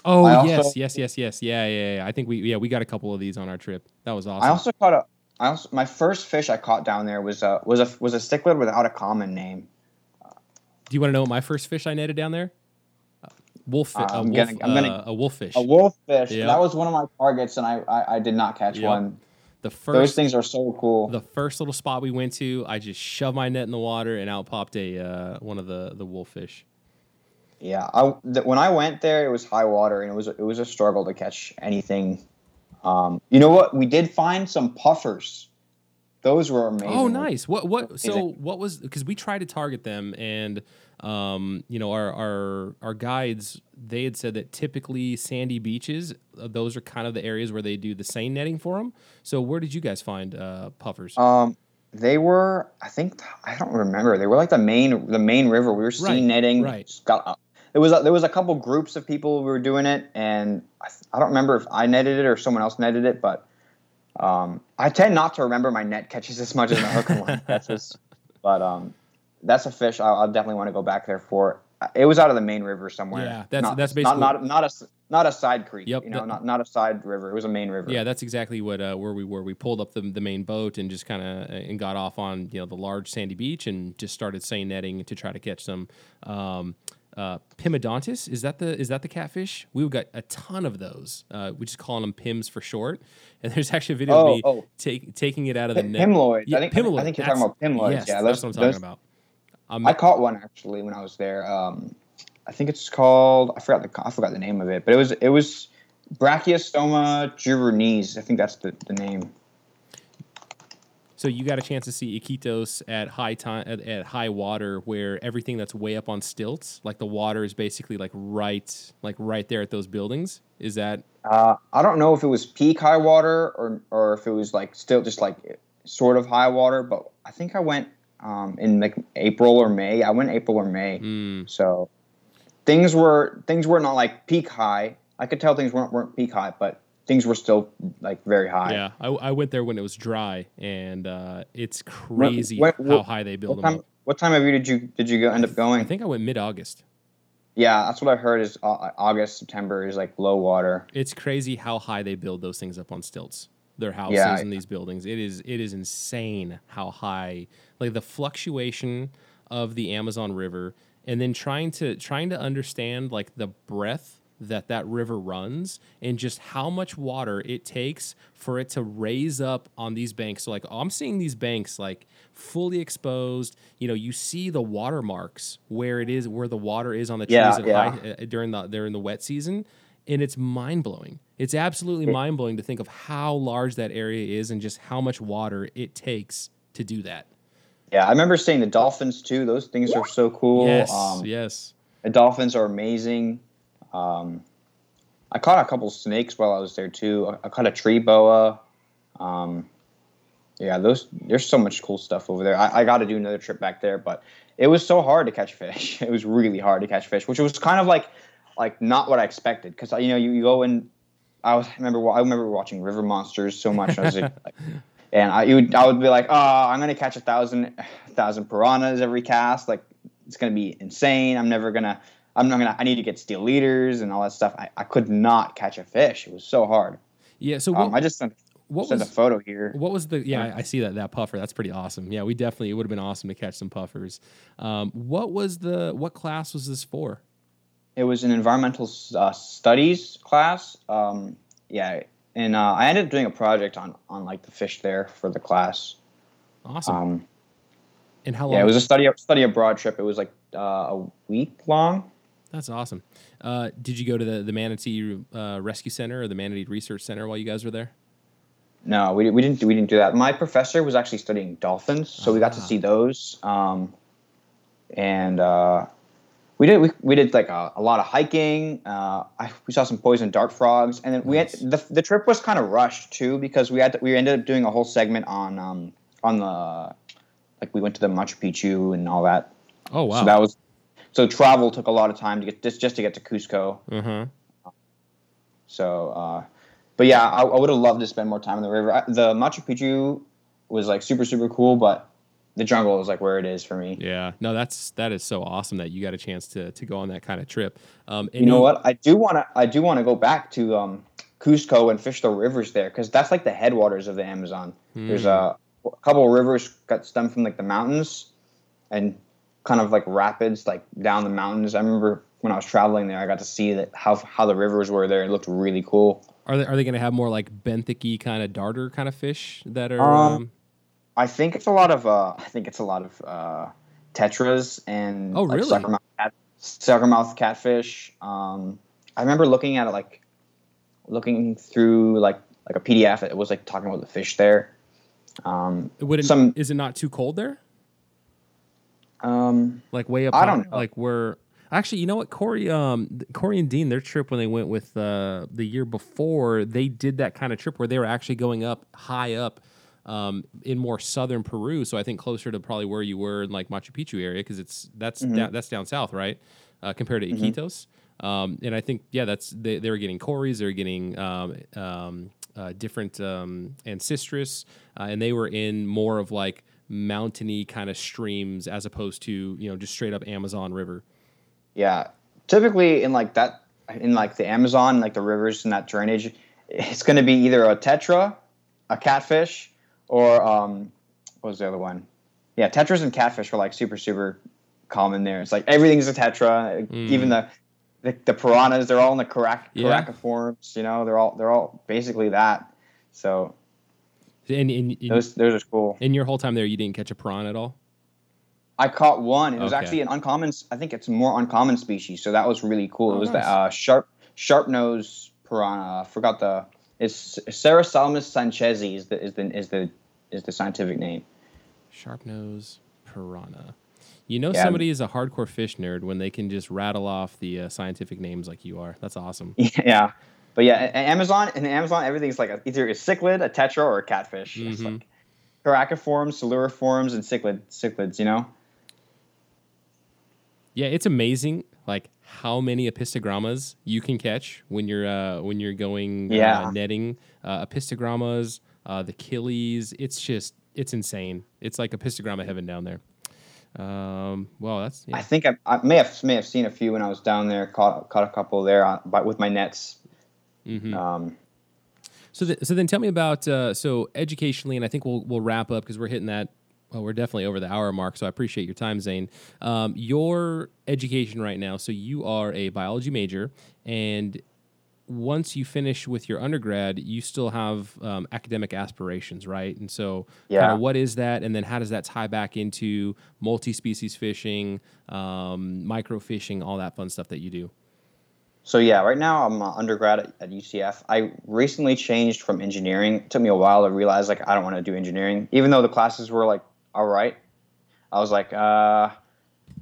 Oh also- yes, yes, yes, yes. Yeah, yeah, yeah. I think we yeah we got a couple of these on our trip. That was awesome. I also caught a. I also my first fish I caught down there was a was a was a cichlid without a common name. Do you want to know what my first fish I netted down there? Uh, wolf, Uh, a I'm wolf, gonna- gonna- uh, a wolf fish. A wolf fish. Yep. That was one of my targets, and I I, I did not catch Yep. one. the first Those things are so cool. the first little spot we went to, I just shoved my net in the water and out popped a uh, one of the the wolf fish. yeah, I, th- when I went there, it was high water, and it was it was a struggle to catch anything. Um, you know what? We did find some puffers. Those were amazing. Oh, nice. What what? So what was because we tried to target them and um you know our our our guides they had said that typically sandy beaches uh, those are kind of the areas where they do the seine netting for them. So where did you guys find uh puffers? Um, they were. I think I don't remember. They were like the main the main river. We were sea Right, netting. right. Got, there was a, there was a couple groups of people who were doing it, and I, I don't remember if I netted it or someone else netted it, but um, I tend not to remember my net catches as much as my hook and line [laughs] catches. But um, that's a fish I'll, I'll definitely want to go back there for. It was out of the main river somewhere. Yeah, that's- not, that's basically- not not a s- not a side creek. Yep, you know, that- not not a side river. It was a main river. Yeah, that's exactly what uh, where we were. We pulled up the, the main boat and just kind of and got off on you know the large sandy beach and just started seine netting to try to catch some um, uh, Pimodontis. Is that the is that the catfish? We've got a ton of those. Uh, we just calling them pims for short. [laughs] And there's actually a video Oh, of me oh. take, taking it out of the net. Pimloids. Yeah, I think pimloid. I think you're That's- talking about pimloids. Yes, yeah, that's those, what I'm talking those- about. Um, I caught one actually when I was there. Um, I think it's called I forgot the I forgot the name of it, but it was it was Brachiostoma juvenes. I think that's the, the name. So you got a chance to see Iquitos at high time at, at high water, where everything that's way up on stilts, like the water is basically like right, like right there at those buildings. Is that Uh, I don't know if it was peak high water or or if it was like still just like sort of high water, but I think I went um, in like April or May. I went April or May, mm, so things were things were not like peak high. I could tell things weren't weren't peak high, but things were still like very high. yeah? I, I went there when it was dry, and uh, it's crazy what- how what- high they build them time? up. What time of year did you did you go end up going? I think I went mid August. Yeah, that's what I heard. Is uh, August, September is like low water. It's crazy how high they build those things up on stilts. Their houses Yeah. and these buildings. It is it is insane how high like the fluctuation of the Amazon River and then trying to trying to understand like the breadth that that river runs and just how much water it takes for it to raise up on these banks. So like I'm seeing these banks like fully exposed. You know, you see the watermarks where it is where the water is on the trees Yeah, yeah. high, uh, during the during the wet season, and it's mind blowing. It's absolutely mind blowing to think of how large that area is and just how much water it takes to do that. Yeah, I remember seeing the dolphins too. Those things are so cool. yes, Um, yes. The dolphins are amazing. Um, I caught a couple snakes while I was there too. I, caught a tree boa. Um, yeah, those there's so much cool stuff over there. I, I got to do another trip back there, but it was so hard to catch fish. [laughs] It was really hard to catch fish, which was kind of like like not what I expected because you know you, you go and I was I remember I remember watching River Monsters so much. I was like, [laughs] and I you would, I would be like, oh, I'm gonna catch a thousand thousand piranhas every cast. Like it's gonna be insane. I'm never gonna. I'm not gonna. I need to get steel leaders and all that stuff. I, I could not catch a fish. It was so hard. Yeah. So what, Um, I just sent, what sent was a photo here. what was the? Yeah, I I see that that puffer. That's pretty awesome. Yeah, we definitely it would have been awesome to catch some puffers. Um, what was the what class was this for? It was an environmental uh, studies class. Um, yeah, and uh, I ended up doing a project on on like the fish there for the class. Awesome. Um, and how long? yeah, it was a study study abroad trip. It was like uh, a week long. That's awesome. Uh, did you go to the the Manatee uh, Rescue Center or the Manatee Research Center while you guys were there? No, we, we didn't do, we didn't do that. My professor was actually studying dolphins, so we got to Ah. see those. Um, and uh, we did we, we did like a, a lot of hiking. Uh, I, we saw some poison dart frogs, and then we had the the trip was kind of rushed too because we had to, we ended up doing a whole segment on um on the like we went to the Machu Picchu and all that. Oh wow. So that was so travel took a lot of time to get just just to get to Cusco. uh-huh. So, uh, but yeah, I, I would have loved to spend more time in the river. I, the Machu Picchu was like super super cool, but the jungle is like where it is for me. Yeah. No, that's that is so awesome that you got a chance to to go on that kind of trip. Um, You know what? I do want to. I do want to go back to um, Cusco and fish the rivers there because that's like the headwaters of the Amazon. There's a, a couple of rivers got stem from like the mountains, and kind of like rapids like down the mountains. I remember when I was traveling there, I got to see that how how the rivers were there. It looked really cool. Are they are they going to have more like benthic kind of darter kind of fish that are? Um, Um, I think it's a lot of. Uh, I think it's a lot of uh, tetras and Oh, like, really? suckermouth, cat, suckermouth catfish. Um, I remember looking at it like looking through like like a PDF. It was like talking about the fish there. Um, would it, some- is it not too cold there? Um, Like way up? I high- don't know. Like where? Actually, you know what, Corey, um, Corey and Dean, their trip when they went with uh, the year before, they did that kind of trip where they were actually going up high up um, in more southern Peru. So I think closer to probably where you were in like Machu Picchu area because it's that's Mm-hmm. down, that's down south, right? Uh, compared to Iquitos. Um, and I think yeah, that's they, they were getting Corys, they were getting um, um, uh, different um, Ancistrus, uh, and they were in more of like mountainy kind of streams as opposed to you know just straight up Amazon River. yeah. Typically in like that in like the Amazon, like the rivers and that drainage, it's going to be either a tetra, a catfish, or um, what was the other one? Yeah, tetras and catfish are like super super common there. It's like everything's a tetra, even the, the the piranhas. They're all in the carac- Yeah. characiforms. You know, they're all they're all basically that. So And in, in, those those are cool. in your whole time there, you didn't catch a piranha at all. I caught one. It was Okay. actually an uncommon. I think it's a more uncommon species, so that was really cool. Oh, it was nice. the uh, sharp sharp nose piranha. I forgot the. It's Serrasalmus sanchezi is the is the is the is the scientific name. Sharp nose piranha. You know Yeah. somebody is a hardcore fish nerd when they can just rattle off the uh, scientific names like you are. That's awesome. [laughs] yeah, but yeah, Amazon in Amazon everything's like a, either a cichlid, a tetra, or a catfish. It's Mhm. like characiforms, siluriforms, and cichlid cichlids. You know. Yeah, it's amazing like how many apistogrammas you can catch when you're uh, when you're going uh, netting. Uh, apistogrammas, uh, the killies. It's just it's insane. It's like apistogramma heaven down there. Um, well, that's I think I, I may have may have seen a few when I was down there. Caught caught a couple there on, but with my nets. Mhm. Um, So, so then tell me about uh, so educationally, and I think we'll we'll wrap up because we're hitting that. Well, we're definitely over the hour mark, so I appreciate your time, Zain. Um, your education right now. So you are a biology major, and once you finish with your undergrad, you still have um, academic aspirations, right? And so, Yeah. what is that, and then how does that tie back into multi-species fishing, um, microfishing, all that fun stuff that you do? So yeah, right now I'm an undergrad at, at UCF. I recently changed from engineering. It took me a while to realize like I don't want to do engineering, even though the classes were like all right. I was like, uh,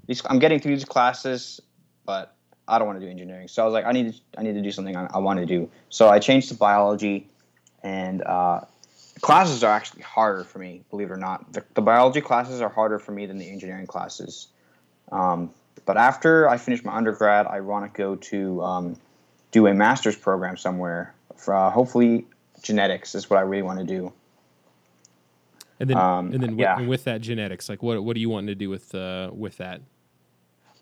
these, I'm getting through these classes, but I don't want to do engineering. So I was like, I need to, I need to do something I, I want to do. So I changed to biology, and uh, classes are actually harder for me, believe it or not. The, the biology classes are harder for me than the engineering classes. Um, but after I finish my undergrad, I want to go to um, do a master's program somewhere. For, uh, hopefully, genetics is what I really want to do. And then, Um, and then, with, yeah. with that genetics, like what what are you wanting to do with uh, with that?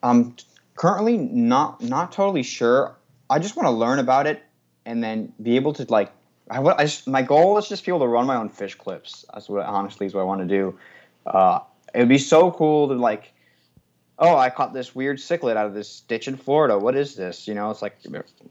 Um, currently, not not totally sure. I just want to learn about it and then be able to like. I, I just, my goal is just be able to run my own fish clips. That's what honestly is what I want to do. Uh, it would be so cool to like. Oh, I caught this weird cichlid out of this ditch in Florida. What is this? You know, it's like,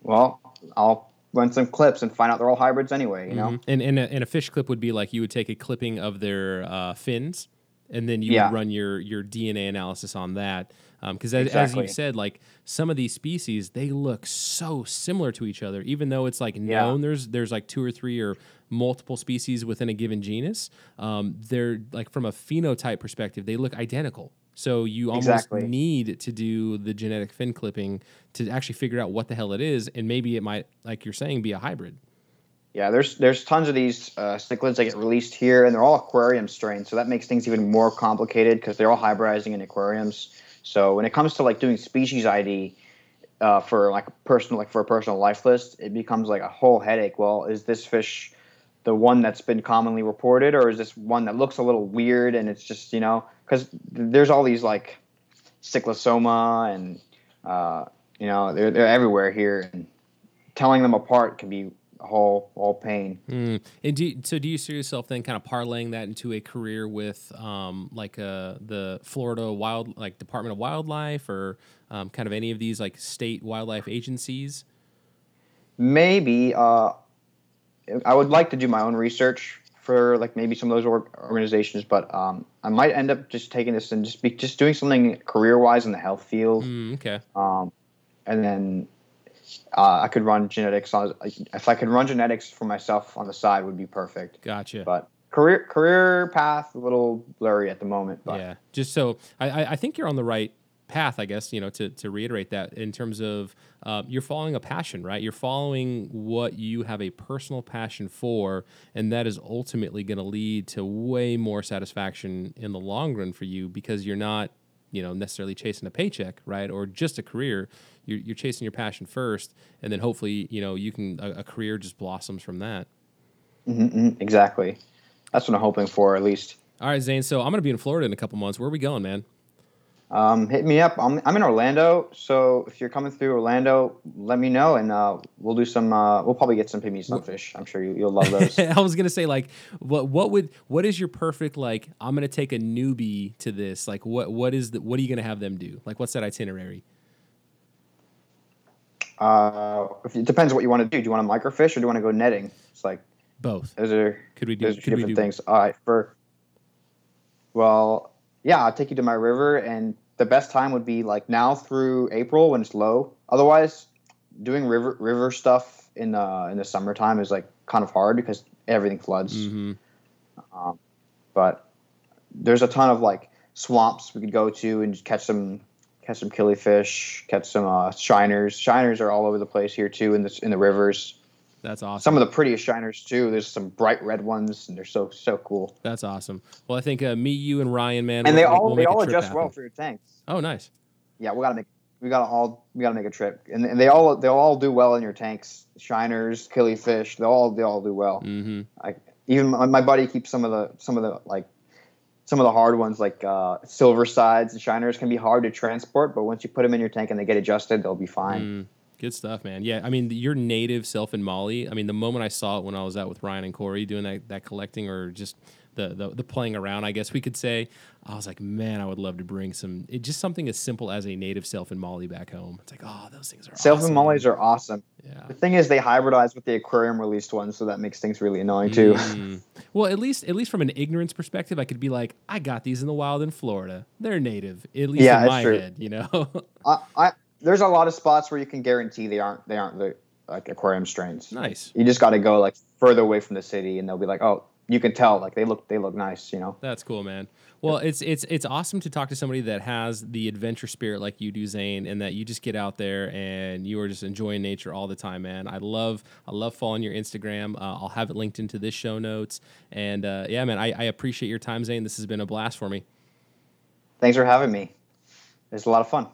well, I'll run some clips and find out they're all hybrids anyway. You know, Mhm. And and a, and a fish clip would be like you would take a clipping of their uh, fins, and then you Yeah. would run your your DNA analysis on that. Because as, as Exactly. you said, like some of these species, they look so similar to each other, even though it's like Yeah. known there's there's like two or three or multiple species within a given genus. Um, they're like from a phenotype perspective, they look identical. So you almost Exactly. need to do the genetic fin clipping to actually figure out what the hell it is, and maybe it might, like you're saying, be a hybrid. Yeah, there's there's tons of these uh, cichlids that get released here, and they're all aquarium strains, so that makes things even more complicated because they're all hybridizing in aquariums. So when it comes to like doing species ID uh, for like a personal like for a personal life list, it becomes like a whole headache. Well, is this fish the one that's been commonly reported, or is this one that looks a little weird and it's just you know because there's all these like cichlasoma and uh, you know they're they're everywhere here, and telling them apart can be a whole whole pain. Mm. And do you, so do you see yourself then kind of parlaying that into a career with um, like uh, the Florida Wild like Department of Wildlife or um, kind of any of these like state wildlife agencies? maybe uh, I would like to do my own research for like maybe some of those org- organizations, but um, I might end up just taking this and just be just doing something career wise in the health field, Mm, okay. um, and then uh, I could run genetics on. If I could run genetics for myself on the side, would be perfect. Gotcha. But career career path a little blurry at the moment. But yeah. Just so I, I I think you're on the right path, I guess, you know, to, to reiterate that in terms of uh, you're following a passion, right? You're following what you have a personal passion for, and that is ultimately going to lead to way more satisfaction in the long run for you because you're not, you know, necessarily chasing a paycheck, right? Or just a career. You're, you're chasing your passion first, and then hopefully, you know, you can, a, a career just blossoms from that. Mhm, mhm, exactly, that's what I'm hoping for at least. All right, Zain. So I'm going to be in Florida in a couple months. Where are we going, man? Um, hit me up. I'm, I'm in Orlando, so if you're coming through Orlando, let me know, and uh, we'll do some. Uh, we'll probably get some pygmy sunfish. I'm sure you, you'll love those. [laughs] I was gonna say like what what would what is your perfect like I'm gonna take a newbie to this like what what is the what are you gonna have them do like what's that itinerary uh, if, it depends what you want to do. Do you want to microfish or do you want to go netting? It's like both those are could we do those are two we different do things. All right, for well, yeah, I'll take you to my river, and the best time would be like now through April when it's low. Otherwise, doing river river stuff in the in the summertime is like kind of hard because everything floods. mm-hmm. but there's a ton of like swamps we could go to and just catch some catch some killifish, catch some uh, shiners. Shiners are all over the place here too in the in the rivers. That's awesome Some of the prettiest shiners too. There's some bright red ones, and they're so so cool. that's awesome well I think uh, me you and Ryan man And we'll- they all we'll they all adjust well for your tanks. oh nice Yeah, we gotta make we gotta all we gotta make a trip, and, and they all they all do well in your tanks. Shiners, killifish, they all they all do well. mm-hmm. I, even my, my buddy keeps some of the some of the like some of the hard ones like uh, silver sides and shiners can be hard to transport, but once you put them in your tank and they get adjusted, they'll be fine. Mm, good stuff, man. Yeah, I mean, your native sailfin molly. I mean, the moment I saw it when I was out with Ryan and Corey doing that, that collecting or just the, the the playing around, I guess we could say, I was like, man, I would love to bring some. It just something as simple as a native sailfin molly back home. It's like, oh, those things are Self awesome. and mollies are awesome. Yeah. The thing is, they hybridize with the aquarium released ones, so that makes things really annoying too. Mm. [laughs] Well, at least at least from an ignorance perspective, I could be like, I got these in the wild in Florida. They're native, at least Yeah, in my true. head, you know. [laughs] I, I there's a lot of spots where you can guarantee they aren't they aren't the like aquarium strains. nice. You just got to go like further away from the city, and they'll be like, oh, you can tell like they look they look nice, you know. That's cool, man. Well, it's it's it's awesome to talk to somebody that has the adventure spirit like you do, Zain, and that you just get out there and you are just enjoying nature all the time, man. I love I love following your Instagram. Uh, I'll have it linked into this show notes, and uh, yeah, man, I, I appreciate your time, Zain. This has been a blast for me. Thanks for having me. It's a lot of fun.